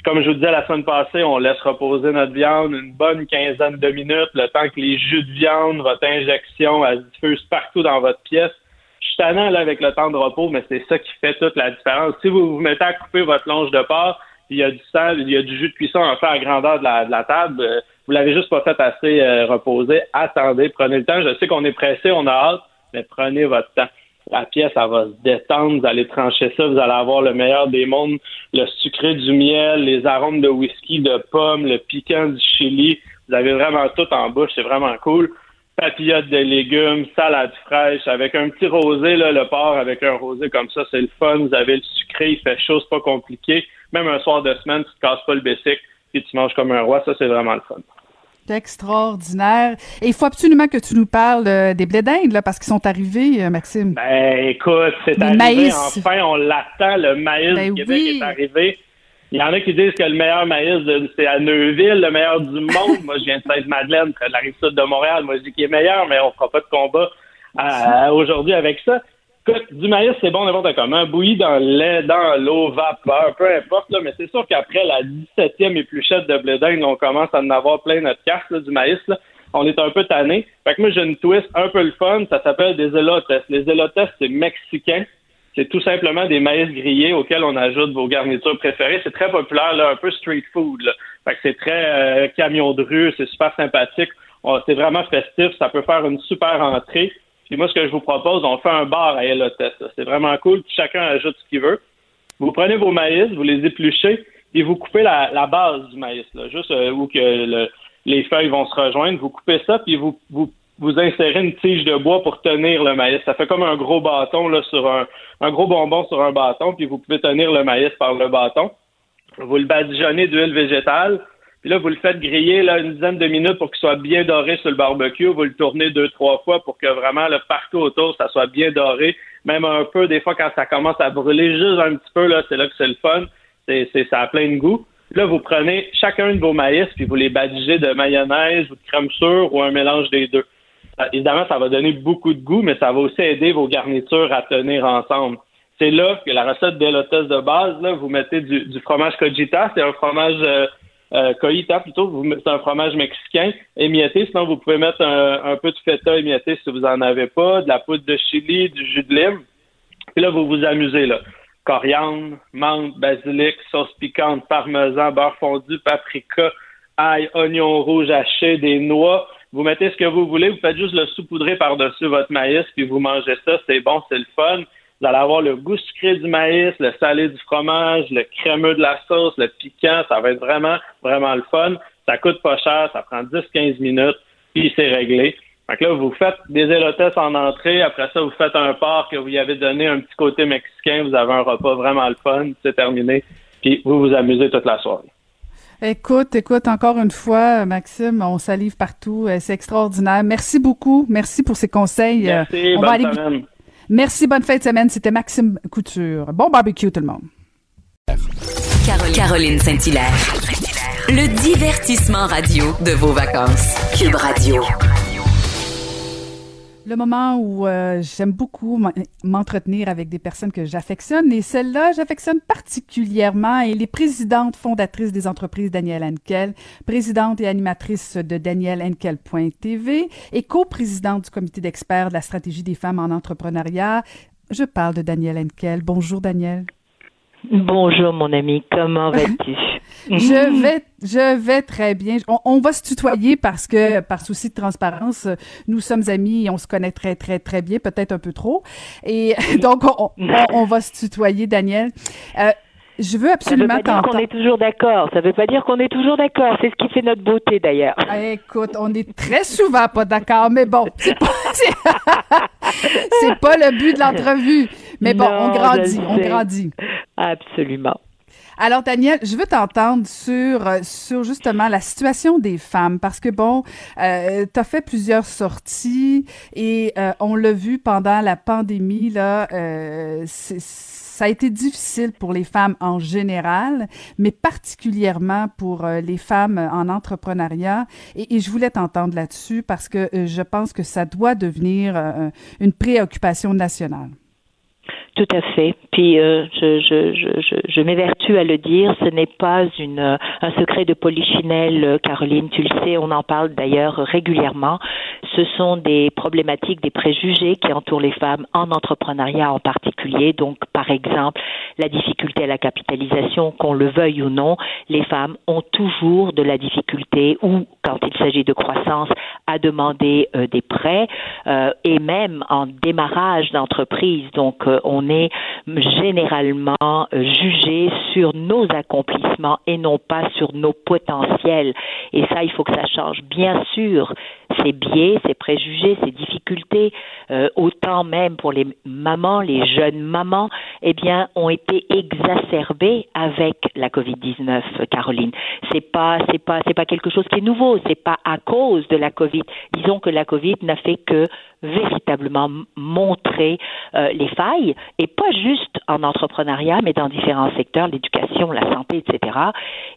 comme je vous disais la semaine passée, on laisse reposer notre viande une bonne quinzaine de minutes, le temps que les jus de viande, votre injection, elle se partout dans votre pièce. Je suis tannant là, avec le temps de repos, mais c'est ça qui fait toute la différence. Si vous vous mettez à couper votre longe de porc, il y a du sang, il y a du jus de cuisson à faire à grandeur de la, table, euh, vous l'avez juste pas fait assez euh, reposer. Attendez, prenez le temps. Je sais qu'on est pressé, on a hâte, mais prenez votre temps. La pièce, elle va se détendre, vous allez trancher ça, vous allez avoir le meilleur des mondes, le sucré du miel, les arômes de whisky, de pommes, le piquant du chili. Vous avez vraiment tout en bouche, c'est vraiment cool. Papillotes de légumes, salade fraîche, avec un petit rosé, là, le porc avec un rosé comme ça, c'est le fun. Vous avez le sucré, il fait chaud, c'est pas compliqué. Même un soir de semaine, tu te casses pas le bessic, puis tu manges comme un roi, ça c'est vraiment le fun. Extraordinaire. Et il faut absolument que tu nous parles euh, des blés d'Inde, là, parce qu'ils sont arrivés, euh, Maxime. Ben, écoute, c'est arrivé. Maïs. Enfin, on l'attend. Le maïs ben du Québec est arrivé. Il y en a qui disent que le meilleur maïs, c'est à Neuville, le meilleur du monde. Moi, je viens de Sainte-Madeleine, près de la rive sud de Montréal. Moi, je dis qu'il est meilleur, mais on fera pas de combat euh, aujourd'hui avec ça du maïs, c'est bon n'importe comment. Bouilli dans le lait, dans l'eau, vapeur, peu importe, là, mais c'est sûr qu'après la 17e épluchette de blé on commence à en avoir plein notre carte du maïs. Là. On est un peu tanné. Fait que moi, j'ai une twist un peu le fun. Ça s'appelle des elotes. Les elotes, c'est mexicain. C'est tout simplement des maïs grillés auxquels on ajoute vos garnitures préférées. C'est très populaire, là, un peu street food. Là. Fait que c'est très euh, camion de rue, c'est super sympathique. C'est vraiment festif. Ça peut faire une super entrée. Puis moi, ce que je vous propose, on fait un bar à Elotes. C'est vraiment cool. chacun ajoute ce qu'il veut. Vous prenez vos maïs, vous les épluchez et vous coupez la, base du maïs, là, juste euh, où que les feuilles vont se rejoindre. Vous coupez ça, puis vous, vous, vous insérez une tige de bois pour tenir le maïs. Ça fait comme un gros bâton là, sur un, un gros bonbon sur un bâton, puis vous pouvez tenir le maïs par le bâton. Vous le badigeonnez d'huile végétale. Puis là, vous le faites griller là, une dizaine de minutes pour qu'il soit bien doré sur le barbecue. Vous le tournez deux, trois fois pour que vraiment le partout autour, ça soit bien doré. Même un peu, des fois, quand ça commence à brûler juste un petit peu, là, c'est là que c'est le fun. C'est, c'est, ça a plein de goût. là, vous prenez chacun de vos maïs, puis vous les badigeez de mayonnaise ou de crème sûre ou un mélange des deux. Euh, évidemment, ça va donner beaucoup de goût, mais ça va aussi aider vos garnitures à tenir ensemble. C'est là que la recette d'élotes de base, là, vous mettez du, du fromage cogita, c'est un fromage euh, euh, plutôt, c'est un fromage mexicain émietté. Sinon, vous pouvez mettre un, peu de feta émietté si vous en avez pas, de la poudre de chili, du jus de lime. Puis là, vous vous amusez là. Coriandre, menthe, basilic, sauce piquante, parmesan, beurre fondu, paprika, ail, oignon rouge haché, des noix. Vous mettez ce que vous voulez, vous faites juste le saupoudrer par-dessus votre maïs, puis vous mangez ça, c'est bon, c'est le fun. Vous allez avoir le goût sucré du maïs, le salé du fromage, le crémeux de la sauce, le piquant. Ça va être vraiment, vraiment le fun. Ça coûte pas cher, ça prend 10-15 minutes, puis c'est réglé. Fait là, vous faites des élotes en entrée. Après ça, vous faites un porc que vous y avez donné un petit côté mexicain. Vous avez un repas vraiment le fun. C'est terminé. Puis vous vous amusez toute la soirée. Écoute, écoute, encore une fois, Maxime, on salive partout. C'est extraordinaire. Merci beaucoup. Merci pour ces conseils. Merci, on bonne va Merci, bonne fin de semaine. C'était Maxime Couture. Bon barbecue, tout le monde. Caroline Saint-Hilaire. Le divertissement radio de vos vacances. Cube Radio. Le moment où euh, j'aime beaucoup m'entretenir avec des personnes que j'affectionne et celle-là, j'affectionne particulièrement. Elle est présidente fondatrice des entreprises Danielle Henkel, présidente et animatrice de Danielle Henkel.tv et coprésidente du comité d'experts de la stratégie des femmes en entrepreneuriat. Je parle de Danielle Henkel. Bonjour Danielle. Bonjour mon ami, comment vas-tu? je vais je vais très bien. On, va se tutoyer parce que par souci de transparence, nous sommes amis et on se connaît très très très bien, peut-être un peu trop. Et donc on, va se tutoyer Daniel. Euh, je veux absolument Ça veut pas dire qu'on est toujours d'accord. Ça veut pas dire qu'on est toujours d'accord. C'est ce qui fait notre beauté, d'ailleurs. Ah, écoute, on est très souvent pas d'accord, mais bon, c'est pas, pas le but de l'entrevue. Mais bon, on grandit, on grandit. Absolument. Alors, Daniel, je veux t'entendre sur, euh, sur justement la situation des femmes parce que, bon, euh, tu as fait plusieurs sorties et euh, on l'a vu pendant la pandémie, là, euh, ça a été difficile pour les femmes en général, mais particulièrement pour euh, les femmes en entrepreneuriat. Et, et je voulais t'entendre là-dessus parce que je pense que ça doit devenir une préoccupation nationale. Tout à fait. Puis euh, je, je, je, je m'évertue à le dire, ce n'est pas une, un secret de polichinelle, euh, Caroline, tu le sais, on en parle d'ailleurs régulièrement. Ce sont des problématiques, des préjugés qui entourent les femmes en entrepreneuriat en particulier. Donc, par exemple, la difficulté à la capitalisation, qu'on le veuille ou non, les femmes ont toujours de la difficulté ou, quand il s'agit de croissance, à demander euh, des prêts euh, et même en démarrage d'entreprise. Donc, on généralement euh, jugé sur nos accomplissements et non pas sur nos potentiels. Et ça, il faut que ça change. Bien sûr, ces biais, ces préjugés, ces difficultés, euh, autant même pour les mamans, les jeunes mamans, eh bien, ont été exacerbés avec la Covid-19, Caroline. C'est pas, c'est pas, c'est pas quelque chose qui est nouveau. C'est pas à cause de la Covid. Disons que la Covid n'a fait que véritablement montrer euh, les failles, et pas juste en entrepreneuriat, mais dans différents secteurs, l'éducation, la santé, etc.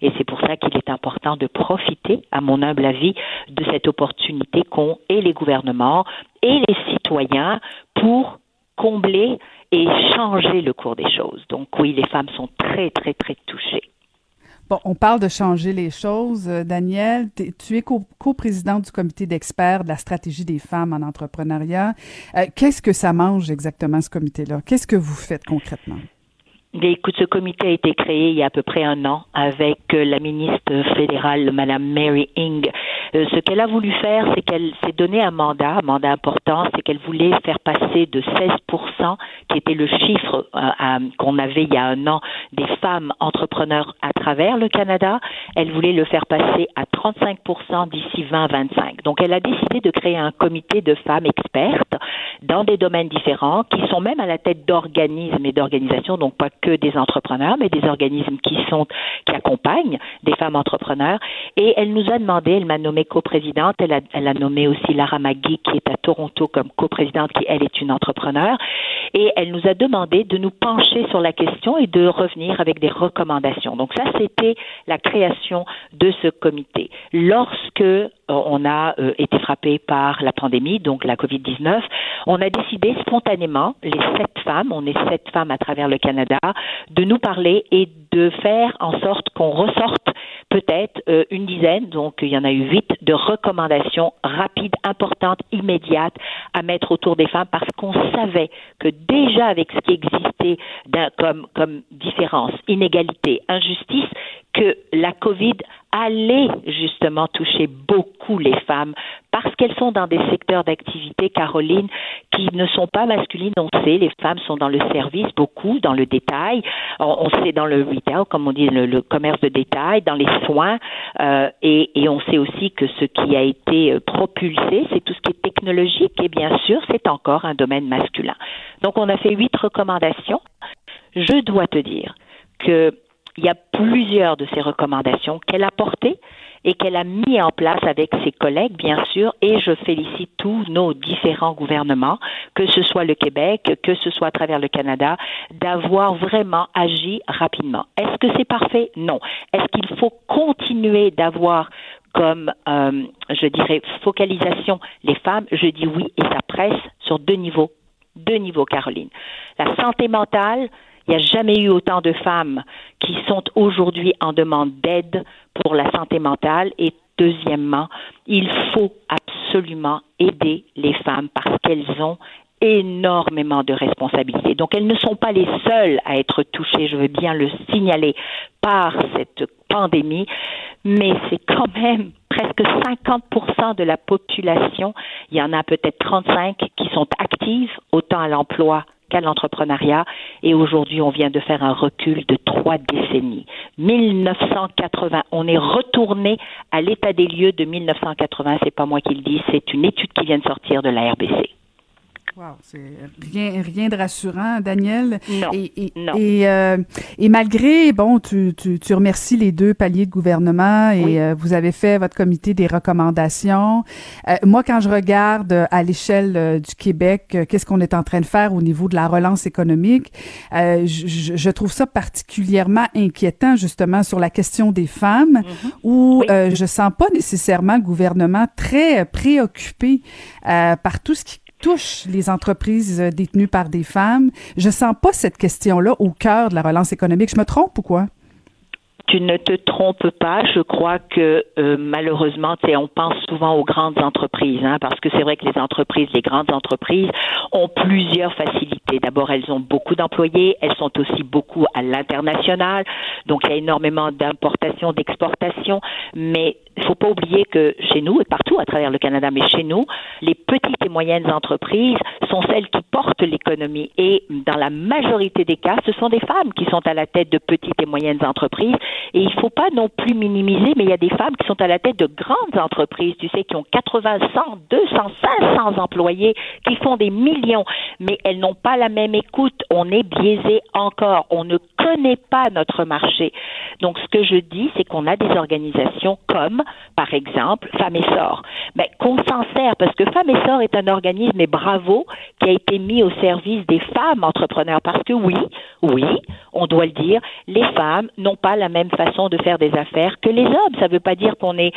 Et c'est pour ça qu'il est important de profiter, à mon humble avis, de cette opportunité qu'ont et les gouvernements et les citoyens pour combler et changer le cours des choses. Donc oui, les femmes sont très, très, très touchées. Bon, on parle de changer les choses. Euh, Daniel, tu es co-présidente du comité d'experts de la stratégie des femmes en entrepreneuriat. Euh, qu'est-ce que ça mange exactement, ce comité-là? Qu'est-ce que vous faites concrètement? Écoute, ce comité a été créé il y a à peu près un an avec euh, la ministre fédérale, Madame Mary Ing. Euh, ce qu'elle a voulu faire, c'est qu'elle s'est donné un mandat, un mandat important, c'est qu'elle voulait faire passer de 16%, qui était le chiffre euh, qu'on avait il y a un an, des femmes entrepreneurs à travers le Canada. Elle voulait le faire passer à 35% d'ici 2025. Donc, elle a décidé de créer un comité de femmes expertes dans des domaines différents, qui sont même à la tête d'organismes et d'organisations, donc pas que des entrepreneurs, mais des organismes qui sont qui accompagnent des femmes entrepreneurs. Et elle nous a demandé, elle m'a nommé coprésidente, elle a, elle a nommé aussi Lara Magui qui est à Toronto comme coprésidente, qui elle est une entrepreneur, et elle nous a demandé de nous pencher sur la question et de revenir avec des recommandations. Donc ça, c'était la création de ce comité. Lorsque euh, on a euh, été frappé par la pandémie, donc la COVID-19, on a décidé spontanément, les sept femmes, on est sept femmes à travers le Canada, de nous parler et de faire en sorte qu'on ressorte peut-être euh, une dizaine, donc il y en a eu huit, de recommandations rapides, importantes, immédiates à mettre autour des femmes parce qu'on savait que déjà avec ce qui existait comme, comme différence, inégalité, injustice, que la COVID allait justement toucher beaucoup les femmes parce qu'elles sont dans des secteurs d'activité, Caroline, qui ne sont pas masculines. On sait, les femmes sont dans le service beaucoup, dans le détail. On, sait dans le retail, comme on dit, le, commerce de détail, dans les soins. Euh, et, et, on sait aussi que ce qui a été euh, propulsé, c'est tout ce qui est technologique. Et bien sûr, c'est encore un domaine masculin. Donc, on a fait huit recommandations. Je dois te dire que il y a plusieurs de ces recommandations qu'elle a portées et qu'elle a mis en place avec ses collègues, bien sûr, et je félicite tous nos différents gouvernements, que ce soit le Québec, que ce soit à travers le Canada, d'avoir vraiment agi rapidement. Est-ce que c'est parfait? Non. Est-ce qu'il faut continuer d'avoir comme, euh, je dirais, focalisation les femmes? Je dis oui, et ça presse sur deux niveaux. Deux niveaux, Caroline. La santé mentale, il n'y a jamais eu autant de femmes qui sont aujourd'hui en demande d'aide pour la santé mentale. Et deuxièmement, il faut absolument aider les femmes parce qu'elles ont énormément de responsabilités. Donc elles ne sont pas les seules à être touchées, je veux bien le signaler, par cette pandémie, mais c'est quand même presque 50% de la population, il y en a peut-être 35 qui sont actives, autant à l'emploi qu'à l'entrepreneuriat. Et aujourd'hui, on vient de faire un recul de trois décennies. 1980, on est retourné à l'état des lieux de 1980. C'est pas moi qui le dis, c'est une étude qui vient de sortir de la RBC. Wow, c'est rien, rien de rassurant, Daniel. Non. Et, et, non. Et, euh, et, malgré, bon, tu, tu, tu, remercies les deux paliers de gouvernement et euh, vous avez fait votre comité des recommandations. Euh, moi, quand je regarde à l'échelle du Québec, qu'est-ce qu'on est en train de faire au niveau de la relance économique, je, je, trouve ça particulièrement inquiétant, justement, sur la question des femmes, mm-hmm. où oui. je sens pas nécessairement le gouvernement très préoccupé par tout ce qui touche les entreprises euh, détenues par des femmes. Je sens pas cette question-là au cœur de la relance économique. Je me trompe ou quoi? tu ne te trompes pas. Je crois que euh, malheureusement, on pense souvent aux grandes entreprises, hein, parce que c'est vrai que les entreprises, les grandes entreprises, ont plusieurs facilités. D'abord, elles ont beaucoup d'employés, elles sont aussi beaucoup à l'international, donc il y a énormément d'importations, d'exportations, mais il ne faut pas oublier que chez nous, et partout à travers le Canada, mais chez nous, les petites et moyennes entreprises sont celles qui portent l'économie. Et dans la majorité des cas, ce sont des femmes qui sont à la tête de petites et moyennes entreprises. Et il ne faut pas non plus minimiser, mais il y a des femmes qui sont à la tête de grandes entreprises, tu sais, qui ont 80, 100, 200, 500 employés, qui font des millions, mais elles n'ont pas la même écoute. On est biaisé encore. On ne connaît pas notre marché. Donc, ce que je dis, c'est qu'on a des organisations comme par exemple, Femmes et. Mais qu'on s'en sert, parce que Femmes et Sort est un organisme, et bravo, qui a été mis au service des femmes entrepreneurs. Parce que oui, oui, on doit le dire, les femmes n'ont pas la même façon de faire des affaires que les hommes. Ça ne veut pas dire qu'on est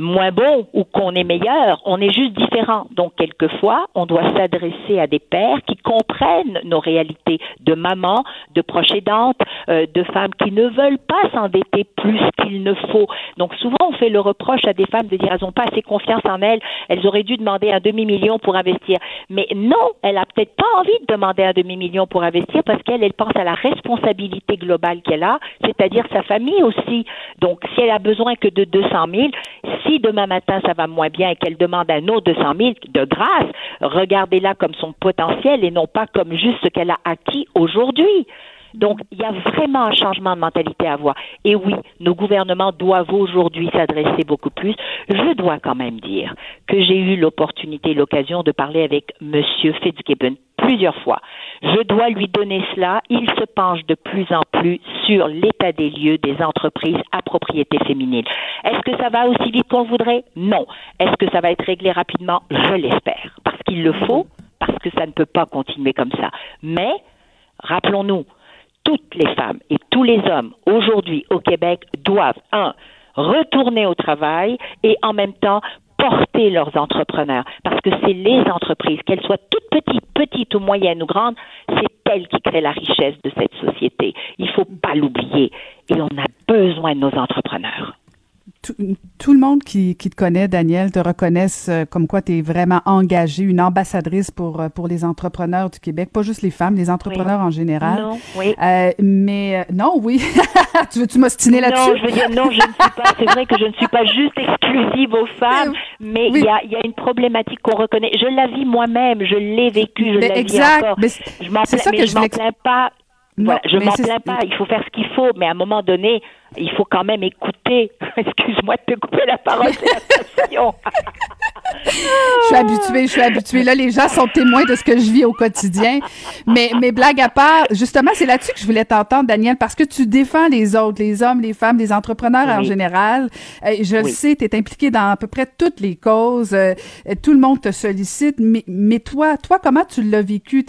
moins bon ou qu'on est meilleur, on est juste différent. Donc, quelquefois, on doit s'adresser à des pères qui comprennent nos réalités de mamans, de proches aidantes, euh, de femmes qui ne veulent pas s'endetter plus qu'il ne faut. Donc, souvent, on fait le reproche à des femmes de dire elles n'ont pas assez confiance en elles, elles auraient dû demander un demi-million pour investir. Mais non, elle a peut-être pas envie de demander un demi-million pour investir parce qu'elle, elle pense à la responsabilité globale qu'elle a, c'est-à-dire sa famille aussi. Donc, si elle a besoin que de 200 000, si demain matin ça va moins bien et qu'elle demande un autre 200 000, de grâce, regardez-la comme son potentiel et non pas comme juste ce qu'elle a acquis aujourd'hui. Donc, il y a vraiment un changement de mentalité à avoir. Et oui, nos gouvernements doivent aujourd'hui s'adresser beaucoup plus. Je dois quand même dire que j'ai eu l'opportunité, l'occasion de parler avec M. Fitzgibbon plusieurs fois. Je dois lui donner cela. Il se penche de plus en plus sur l'état des lieux des entreprises à propriété féminine. Est-ce que ça va aussi vite qu'on voudrait? Non. Est-ce que ça va être réglé rapidement? Je l'espère. Parce qu'il le faut, parce que ça ne peut pas continuer comme ça. Mais, rappelons-nous, toutes les femmes et tous les hommes aujourd'hui au Québec doivent, un, retourner au travail et en même temps porter leurs entrepreneurs. Parce que c'est les entreprises, qu'elles soient toutes petites, petites ou moyennes ou grandes, c'est elles qui créent la richesse de cette société. Il ne faut pas l'oublier. Et on a besoin de nos entrepreneurs tout, le monde qui, qui, te connaît, Daniel, te reconnaisse euh, comme quoi tu es vraiment engagée, une ambassadrice pour, euh, pour les entrepreneurs du Québec, pas juste les femmes, les entrepreneurs en général. Non, oui. Euh, mais non, oui. tu veux-tu m'ostiner là-dessus? Non, je veux dire, non, je ne suis pas. C'est vrai que je ne suis pas juste exclusive aux femmes, mais il y, a, y, a, une problématique qu'on reconnaît. Je la vis moi-même, je l'ai vécu, je la vis encore. Mais je m'en plains, mais je m'en plains pas. voilà, je m'en plains pas. Il faut faire ce qu'il faut, mais à un moment donné, il faut quand même écouter. Excuse-moi de te couper la parole, la je suis habituée, je suis habituée. Là, les gens sont témoins de ce que je vis au quotidien. Mais, mais blague à part, justement, c'est là-dessus que je voulais t'entendre, Daniel, parce que tu défends les autres, les hommes, les femmes, les entrepreneurs en général. Euh, je le sais, tu es impliqué dans à peu près toutes les causes. Euh, tout le monde te sollicite. Mais, mais toi, toi, comment tu l'as vécu?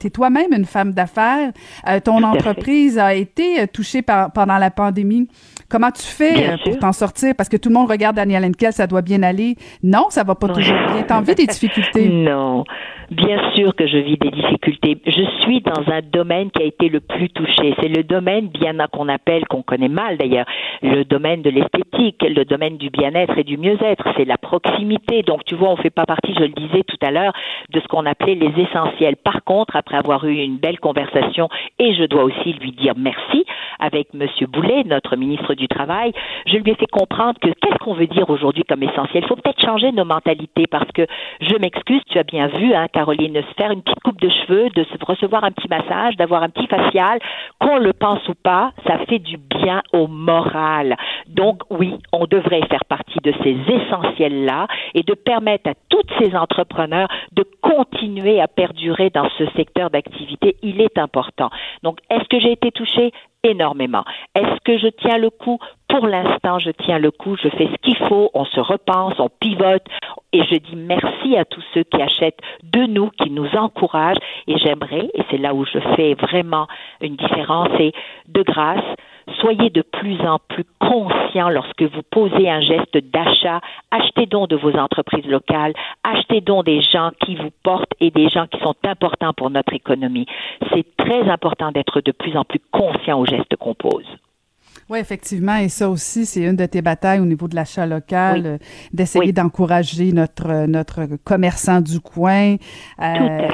Tu es, toi-même une femme d'affaires. Euh, ton entreprise a été touchée par, pendant la pandémie. Comment tu fais euh, pour t'en sortir? Parce que tout le monde regarde Daniel Henkel, ça doit bien aller. Non, ça va pas toujours bien. T'en vis des difficultés? Non. Bien sûr que je vis des difficultés. Je suis dans un domaine qui a été le plus touché. C'est le domaine bien qu'on appelle, qu'on connaît mal d'ailleurs, le domaine de l'esthétique, le domaine du bien-être et du mieux-être. C'est la proximité. Donc tu vois, on fait pas partie, je le disais tout à l'heure, de ce qu'on appelait les essentiels. Par contre, après avoir eu une belle conversation, et je dois aussi lui dire merci avec Monsieur Boulet, notre ministre du du travail, je lui ai fait comprendre que qu'est-ce qu'on veut dire aujourd'hui comme essentiel. Il faut peut-être changer nos mentalités parce que je m'excuse, tu as bien vu, hein, Caroline, se faire une petite coupe de cheveux, de se recevoir un petit massage, d'avoir un petit facial, qu'on le pense ou pas, ça fait du bien au moral. Donc oui, on devrait faire partie de ces essentiels-là et de permettre à tous ces entrepreneurs de continuer à perdurer dans ce secteur d'activité. Il est important. Donc, est-ce que j'ai été touchée? Énormément. Est-ce que je tiens le coup? Pour l'instant, je tiens le coup, je fais ce qu'il faut, on se repense, on pivote et je dis merci à tous ceux qui achètent de nous, qui nous encouragent et j'aimerais, et c'est là où je fais vraiment une différence, et de grâce, soyez de plus en plus conscients lorsque vous posez un geste d'achat. Achetez donc de vos entreprises locales, achetez donc des gens qui vous portent et des gens qui sont importants pour notre économie. C'est très important d'être de plus en plus conscient aux gestes qu'on pose. Oui, effectivement, et ça aussi, c'est une de tes batailles au niveau de l'achat local, euh, d'essayer d'encourager notre euh, notre commerçant du coin. Euh,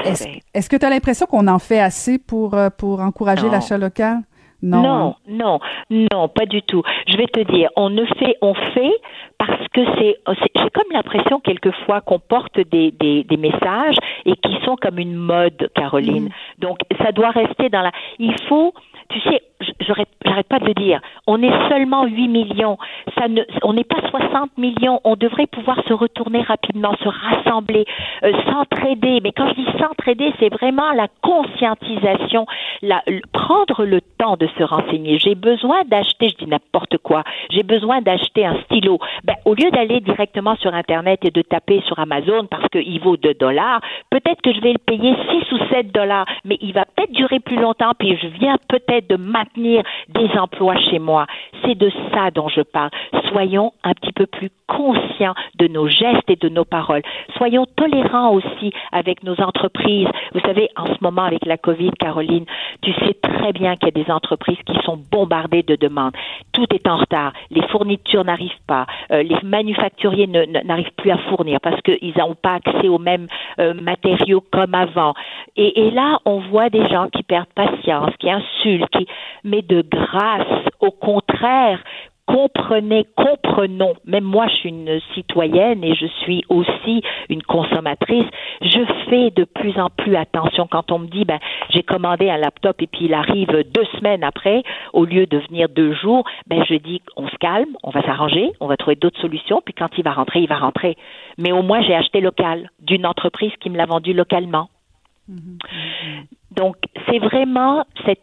est-ce que tu as l'impression qu'on en fait assez pour pour encourager l'achat local? Non, non, non, non, pas du tout. Je vais te dire, on ne fait, on fait parce que c'est, j'ai comme l'impression quelquefois qu'on porte des, des, des, messages et qui sont comme une mode, Caroline. Mm. Donc, ça doit rester dans la. Il faut, tu sais, j'arrête pas de le dire, on est seulement 8 millions, ça ne, on n'est pas 60 millions, on devrait pouvoir se retourner rapidement, se rassembler, euh, s'entraider. Mais quand je dis s'entraider, c'est vraiment la conscientisation, la, prendre le temps de se renseigner. J'ai besoin d'acheter, je dis n'importe quoi, j'ai besoin d'acheter un stylo. Ben, au lieu d'aller directement sur Internet et de taper sur Amazon parce qu'il vaut 2 dollars, peut-être que je vais le payer 6 ou 7 dollars, mais il va peut-être durer plus longtemps, puis je viens peut-être de maintenir des emplois chez moi. C'est de ça dont je parle. Soyons un petit peu plus conscients de nos gestes et de nos paroles. Soyons tolérants aussi avec nos entreprises. Vous savez, en ce moment avec la COVID, Caroline, tu sais très bien qu'il y a des entreprises qui sont bombardées de demandes. Tout est en retard. Les fournitures n'arrivent pas. Euh, les manufacturiers n'arrivent plus à fournir parce qu'ils n'ont pas accès aux mêmes euh, matériaux comme avant. Et, et là, on voit des gens qui perdent patience, qui insultent, qui... mais de grâce, au contraire, comprenez, comprenons, même moi je suis une citoyenne et je suis aussi une consommatrice, je fais de plus en plus attention quand on me dit ben j'ai commandé un laptop et puis il arrive deux semaines après au lieu de venir deux jours, ben je dis on se calme, on va s'arranger, on va trouver d'autres solutions puis quand il va rentrer, il va rentrer. Mais au moins j'ai acheté local d'une entreprise qui me l'a vendu localement. Donc, c'est vraiment cette,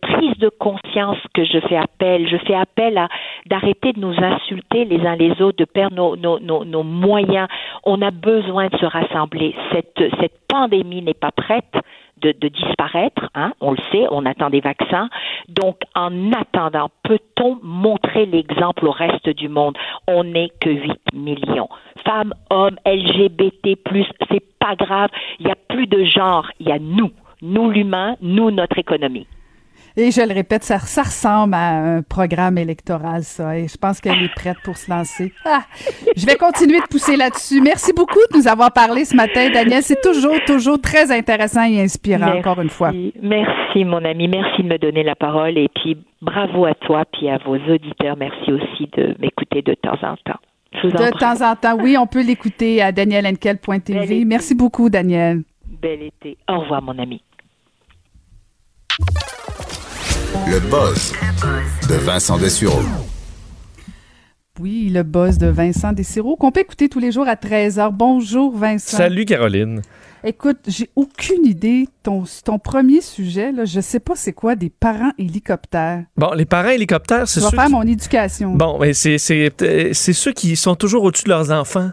prise de conscience que je fais appel. Je fais appel à d'arrêter de nous insulter les uns les autres, de perdre nos, moyens. On a besoin de se rassembler. Cette, pandémie n'est pas prête. De, de, disparaître, hein, on le sait, on attend des vaccins. Donc, en attendant, peut-on montrer l'exemple au reste du monde? On n'est que 8 millions. Femmes, hommes, LGBT+, c'est pas grave. Il n'y a plus de genre, il y a nous nous l'humain, nous notre économie. Et je le répète, ça, ça, ressemble à un programme électoral, ça. Et je pense qu'elle est prête pour se lancer. Ah, je vais continuer de pousser là-dessus. Merci beaucoup de nous avoir parlé ce matin, Daniel. C'est toujours, toujours très intéressant et inspirant, encore une fois. Merci, mon ami. Merci de me donner la parole. Et puis, bravo à toi, puis à vos auditeurs. Merci aussi de m'écouter de temps en temps. De temps en temps, oui, on peut l'écouter à danielenkel.tv. Merci beaucoup, Daniel. Bel été. Au revoir, mon ami. Le buzz de Vincent Dessureau. Oui, le buzz de Vincent Dessureau, qu'on peut écouter tous les jours à 13h. Bonjour, Vincent. Salut, Caroline. Écoute, j'ai aucune idée. Ton, ton premier sujet, là, je sais pas c'est quoi des parents hélicoptères. Bon, les parents hélicoptères, c'est Je vais faire mon éducation. Bon, mais c'est ceux qui sont toujours au-dessus de leurs enfants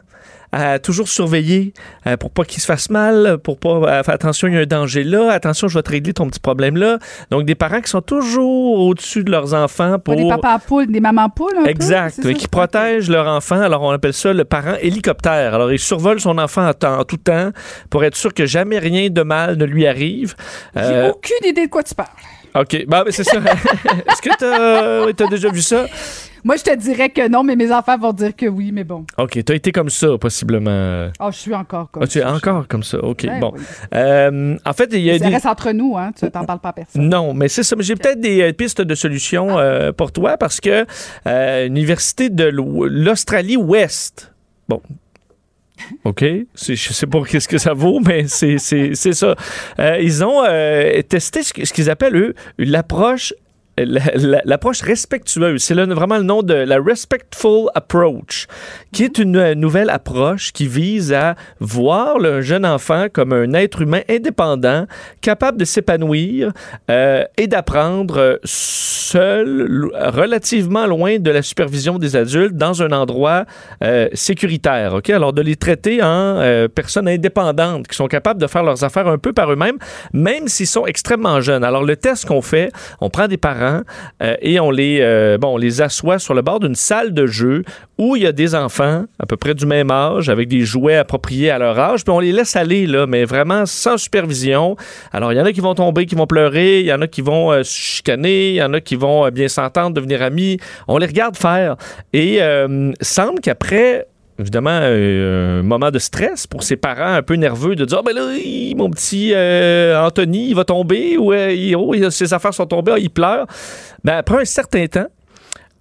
à toujours surveiller euh, pour pas qu'il se fasse mal, pour pas euh, faire attention, il y a un danger là, attention, je vais te régler ton petit problème là. Donc des parents qui sont toujours au-dessus de leurs enfants pour des papas poules, des mamans poules un Exact, peu, qui protègent leur enfant. Alors on appelle ça le parent hélicoptère. Alors il survole son enfant en, tout temps pour être sûr que jamais rien de mal ne lui arrive. J'ai euh, aucune idée de quoi tu parles. OK. Bah, c'est ça. Est-ce que tu as, déjà vu ça? Moi, je te dirais que non, mais mes enfants vont dire que oui, mais bon. OK, tu as été comme ça, possiblement. Oh, je suis encore comme ah, ça. Tu es encore comme ça, OK, ben bon. Euh, en fait, il y a Ça reste entre nous, hein, tu t'en parles pas à personne. Non, mais c'est ça. J'ai peut-être des euh, pistes de solutions euh, pour toi parce que l'Université de l'Australie-Ouest, bon, OK? Je sais pas qu'est-ce que ça vaut, mais c'est ça. ils ont testé ce qu'ils appellent, eux, l'approche l'approche respectueuse. C'est vraiment le nom de la Respectful Approach, qui est une euh, nouvelle approche qui vise à voir le jeune enfant comme un être humain indépendant, capable de s'épanouir euh, et d'apprendre seul, relativement loin de la supervision des adultes, dans un endroit euh, sécuritaire. Ok, alors de les traiter en personnes indépendantes qui sont capables de faire leurs affaires un peu par eux-mêmes, même s'ils sont extrêmement jeunes. Alors le test qu'on fait, on prend des parents euh, et on les, euh, bon, on les assoit sur le bord d'une salle de jeu où il y a des enfants à peu près du même âge avec des jouets appropriés à leur âge, puis on les laisse aller là, mais vraiment sans supervision. Alors il y en a qui vont tomber, qui vont pleurer, il y en a qui vont euh, chicaner, il y en a qui vont bien s'entendre, devenir amis. On les regarde faire et semble qu'après évidemment un moment de stress pour ses parents un peu nerveux de dire oh, ben là mon petit euh, Anthony il va tomber ou euh, oh, ses affaires sont tombées oh, il pleure. Ben, après un certain temps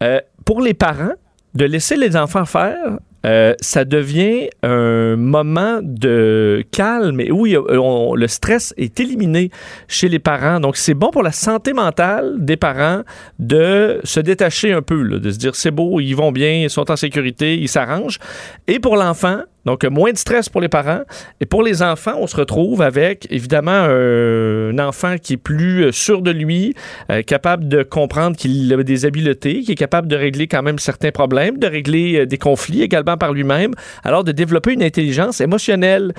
euh, pour les parents de laisser les enfants faire euh, ça devient un moment de calme et où le stress est éliminé chez les parents. Donc, c'est bon pour la santé mentale des parents de se détacher un peu, de se dire c'est beau, ils vont bien, ils sont en sécurité, ils s'arrangent. Et pour l'enfant, donc, moins de stress pour les parents. Et pour les enfants, on se retrouve avec, évidemment, un enfant qui est plus euh, sûr de lui, euh, capable de comprendre qu'il a des habiletés, qui est capable de régler quand même certains problèmes, de régler euh, des conflits également par lui-même, alors de développer une intelligence émotionnelle.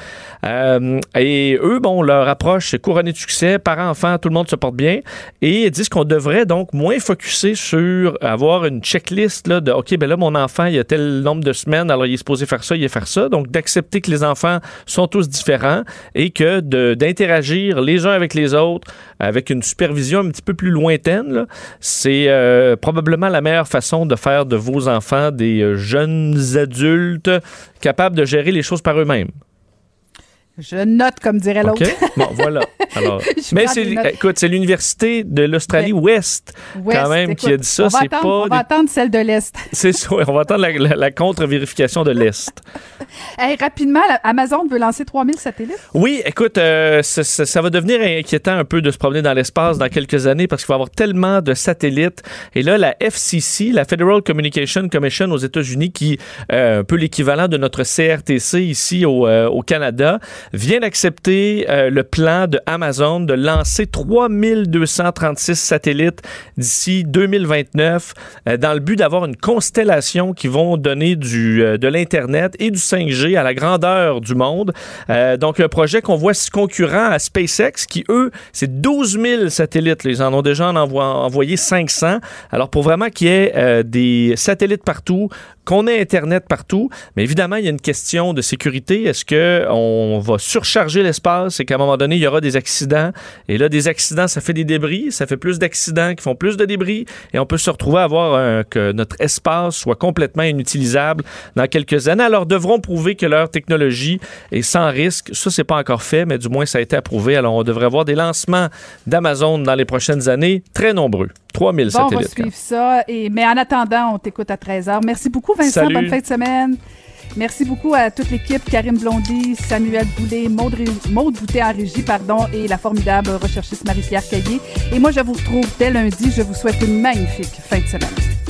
et eux, bon, leur approche est couronnée de succès, parents-enfants, tout le monde se porte bien, et ils disent qu'on devrait donc moins focuser sur avoir une checklist là, de, OK, ben là, mon enfant, il a tel nombre de semaines, alors il est supposé faire ça, il est faire ça donc d'accepter que les enfants sont tous différents et que d'interagir les uns avec les autres avec une supervision un petit peu plus lointaine, c'est euh, probablement la meilleure façon de faire de vos enfants des euh, jeunes adultes capables de gérer les choses par eux-mêmes. Je note, comme dirait l'autre. Bon, voilà. Alors, mais c'est, écoute, c'est l'université de l'Australie-Ouest, quand même, qui a dit ça. C'est pas on va attendre celle de l'Est. C'est ça. On va attendre la, contre-vérification de l'Est. hey, rapidement, Amazon veut lancer 3000 satellites. Oui, écoute, euh, ça, va devenir inquiétant un peu de se promener dans l'espace dans quelques années parce qu'il va y avoir tellement de satellites. Et là, la FCC, la Federal Communication Commission aux États-Unis, qui est euh, un peu l'équivalent de notre CRTC ici au, euh, au Canada, vient d'accepter euh, le plan de Amazon de lancer 3236 satellites d'ici 2029 euh, dans le but d'avoir une constellation qui vont donner euh, de l'Internet et du 5G à la grandeur du monde. donc, un projet qu'on voit concurrent à SpaceX qui, eux, c'est 12 000 satellites. Ils en ont déjà envoyé 500. Alors, pour vraiment qu'il y ait des satellites partout, qu'on ait Internet partout. Mais évidemment, il y a une question de sécurité. Est-ce qu'on va surcharger l'espace et qu'à un moment donné, il y aura des accidents? Et là, des accidents, ça fait des débris. Ça fait plus d'accidents qui font plus de débris. Et on peut se retrouver à voir que notre espace soit complètement inutilisable dans quelques années. Alors, devront prouver que leur technologie est sans risque. Ça, c'est pas encore fait, mais du moins, ça a été approuvé. Alors, on devrait avoir des lancements d'Amazon dans les prochaines années, très nombreux. 3000 bon, satellites. On va suivre ça. Et, mais en attendant, on t'écoute à 13h. Merci beaucoup, Vincent. Bonne fin de semaine. Merci beaucoup à toute l'équipe, Karim Blondy, Samuel Boulet, Maude, Maude Boutet en régie, pardon, et la formidable recherchiste Marie-Pierre Caillé. Et moi, je vous retrouve dès lundi. Je vous souhaite une magnifique fin de semaine.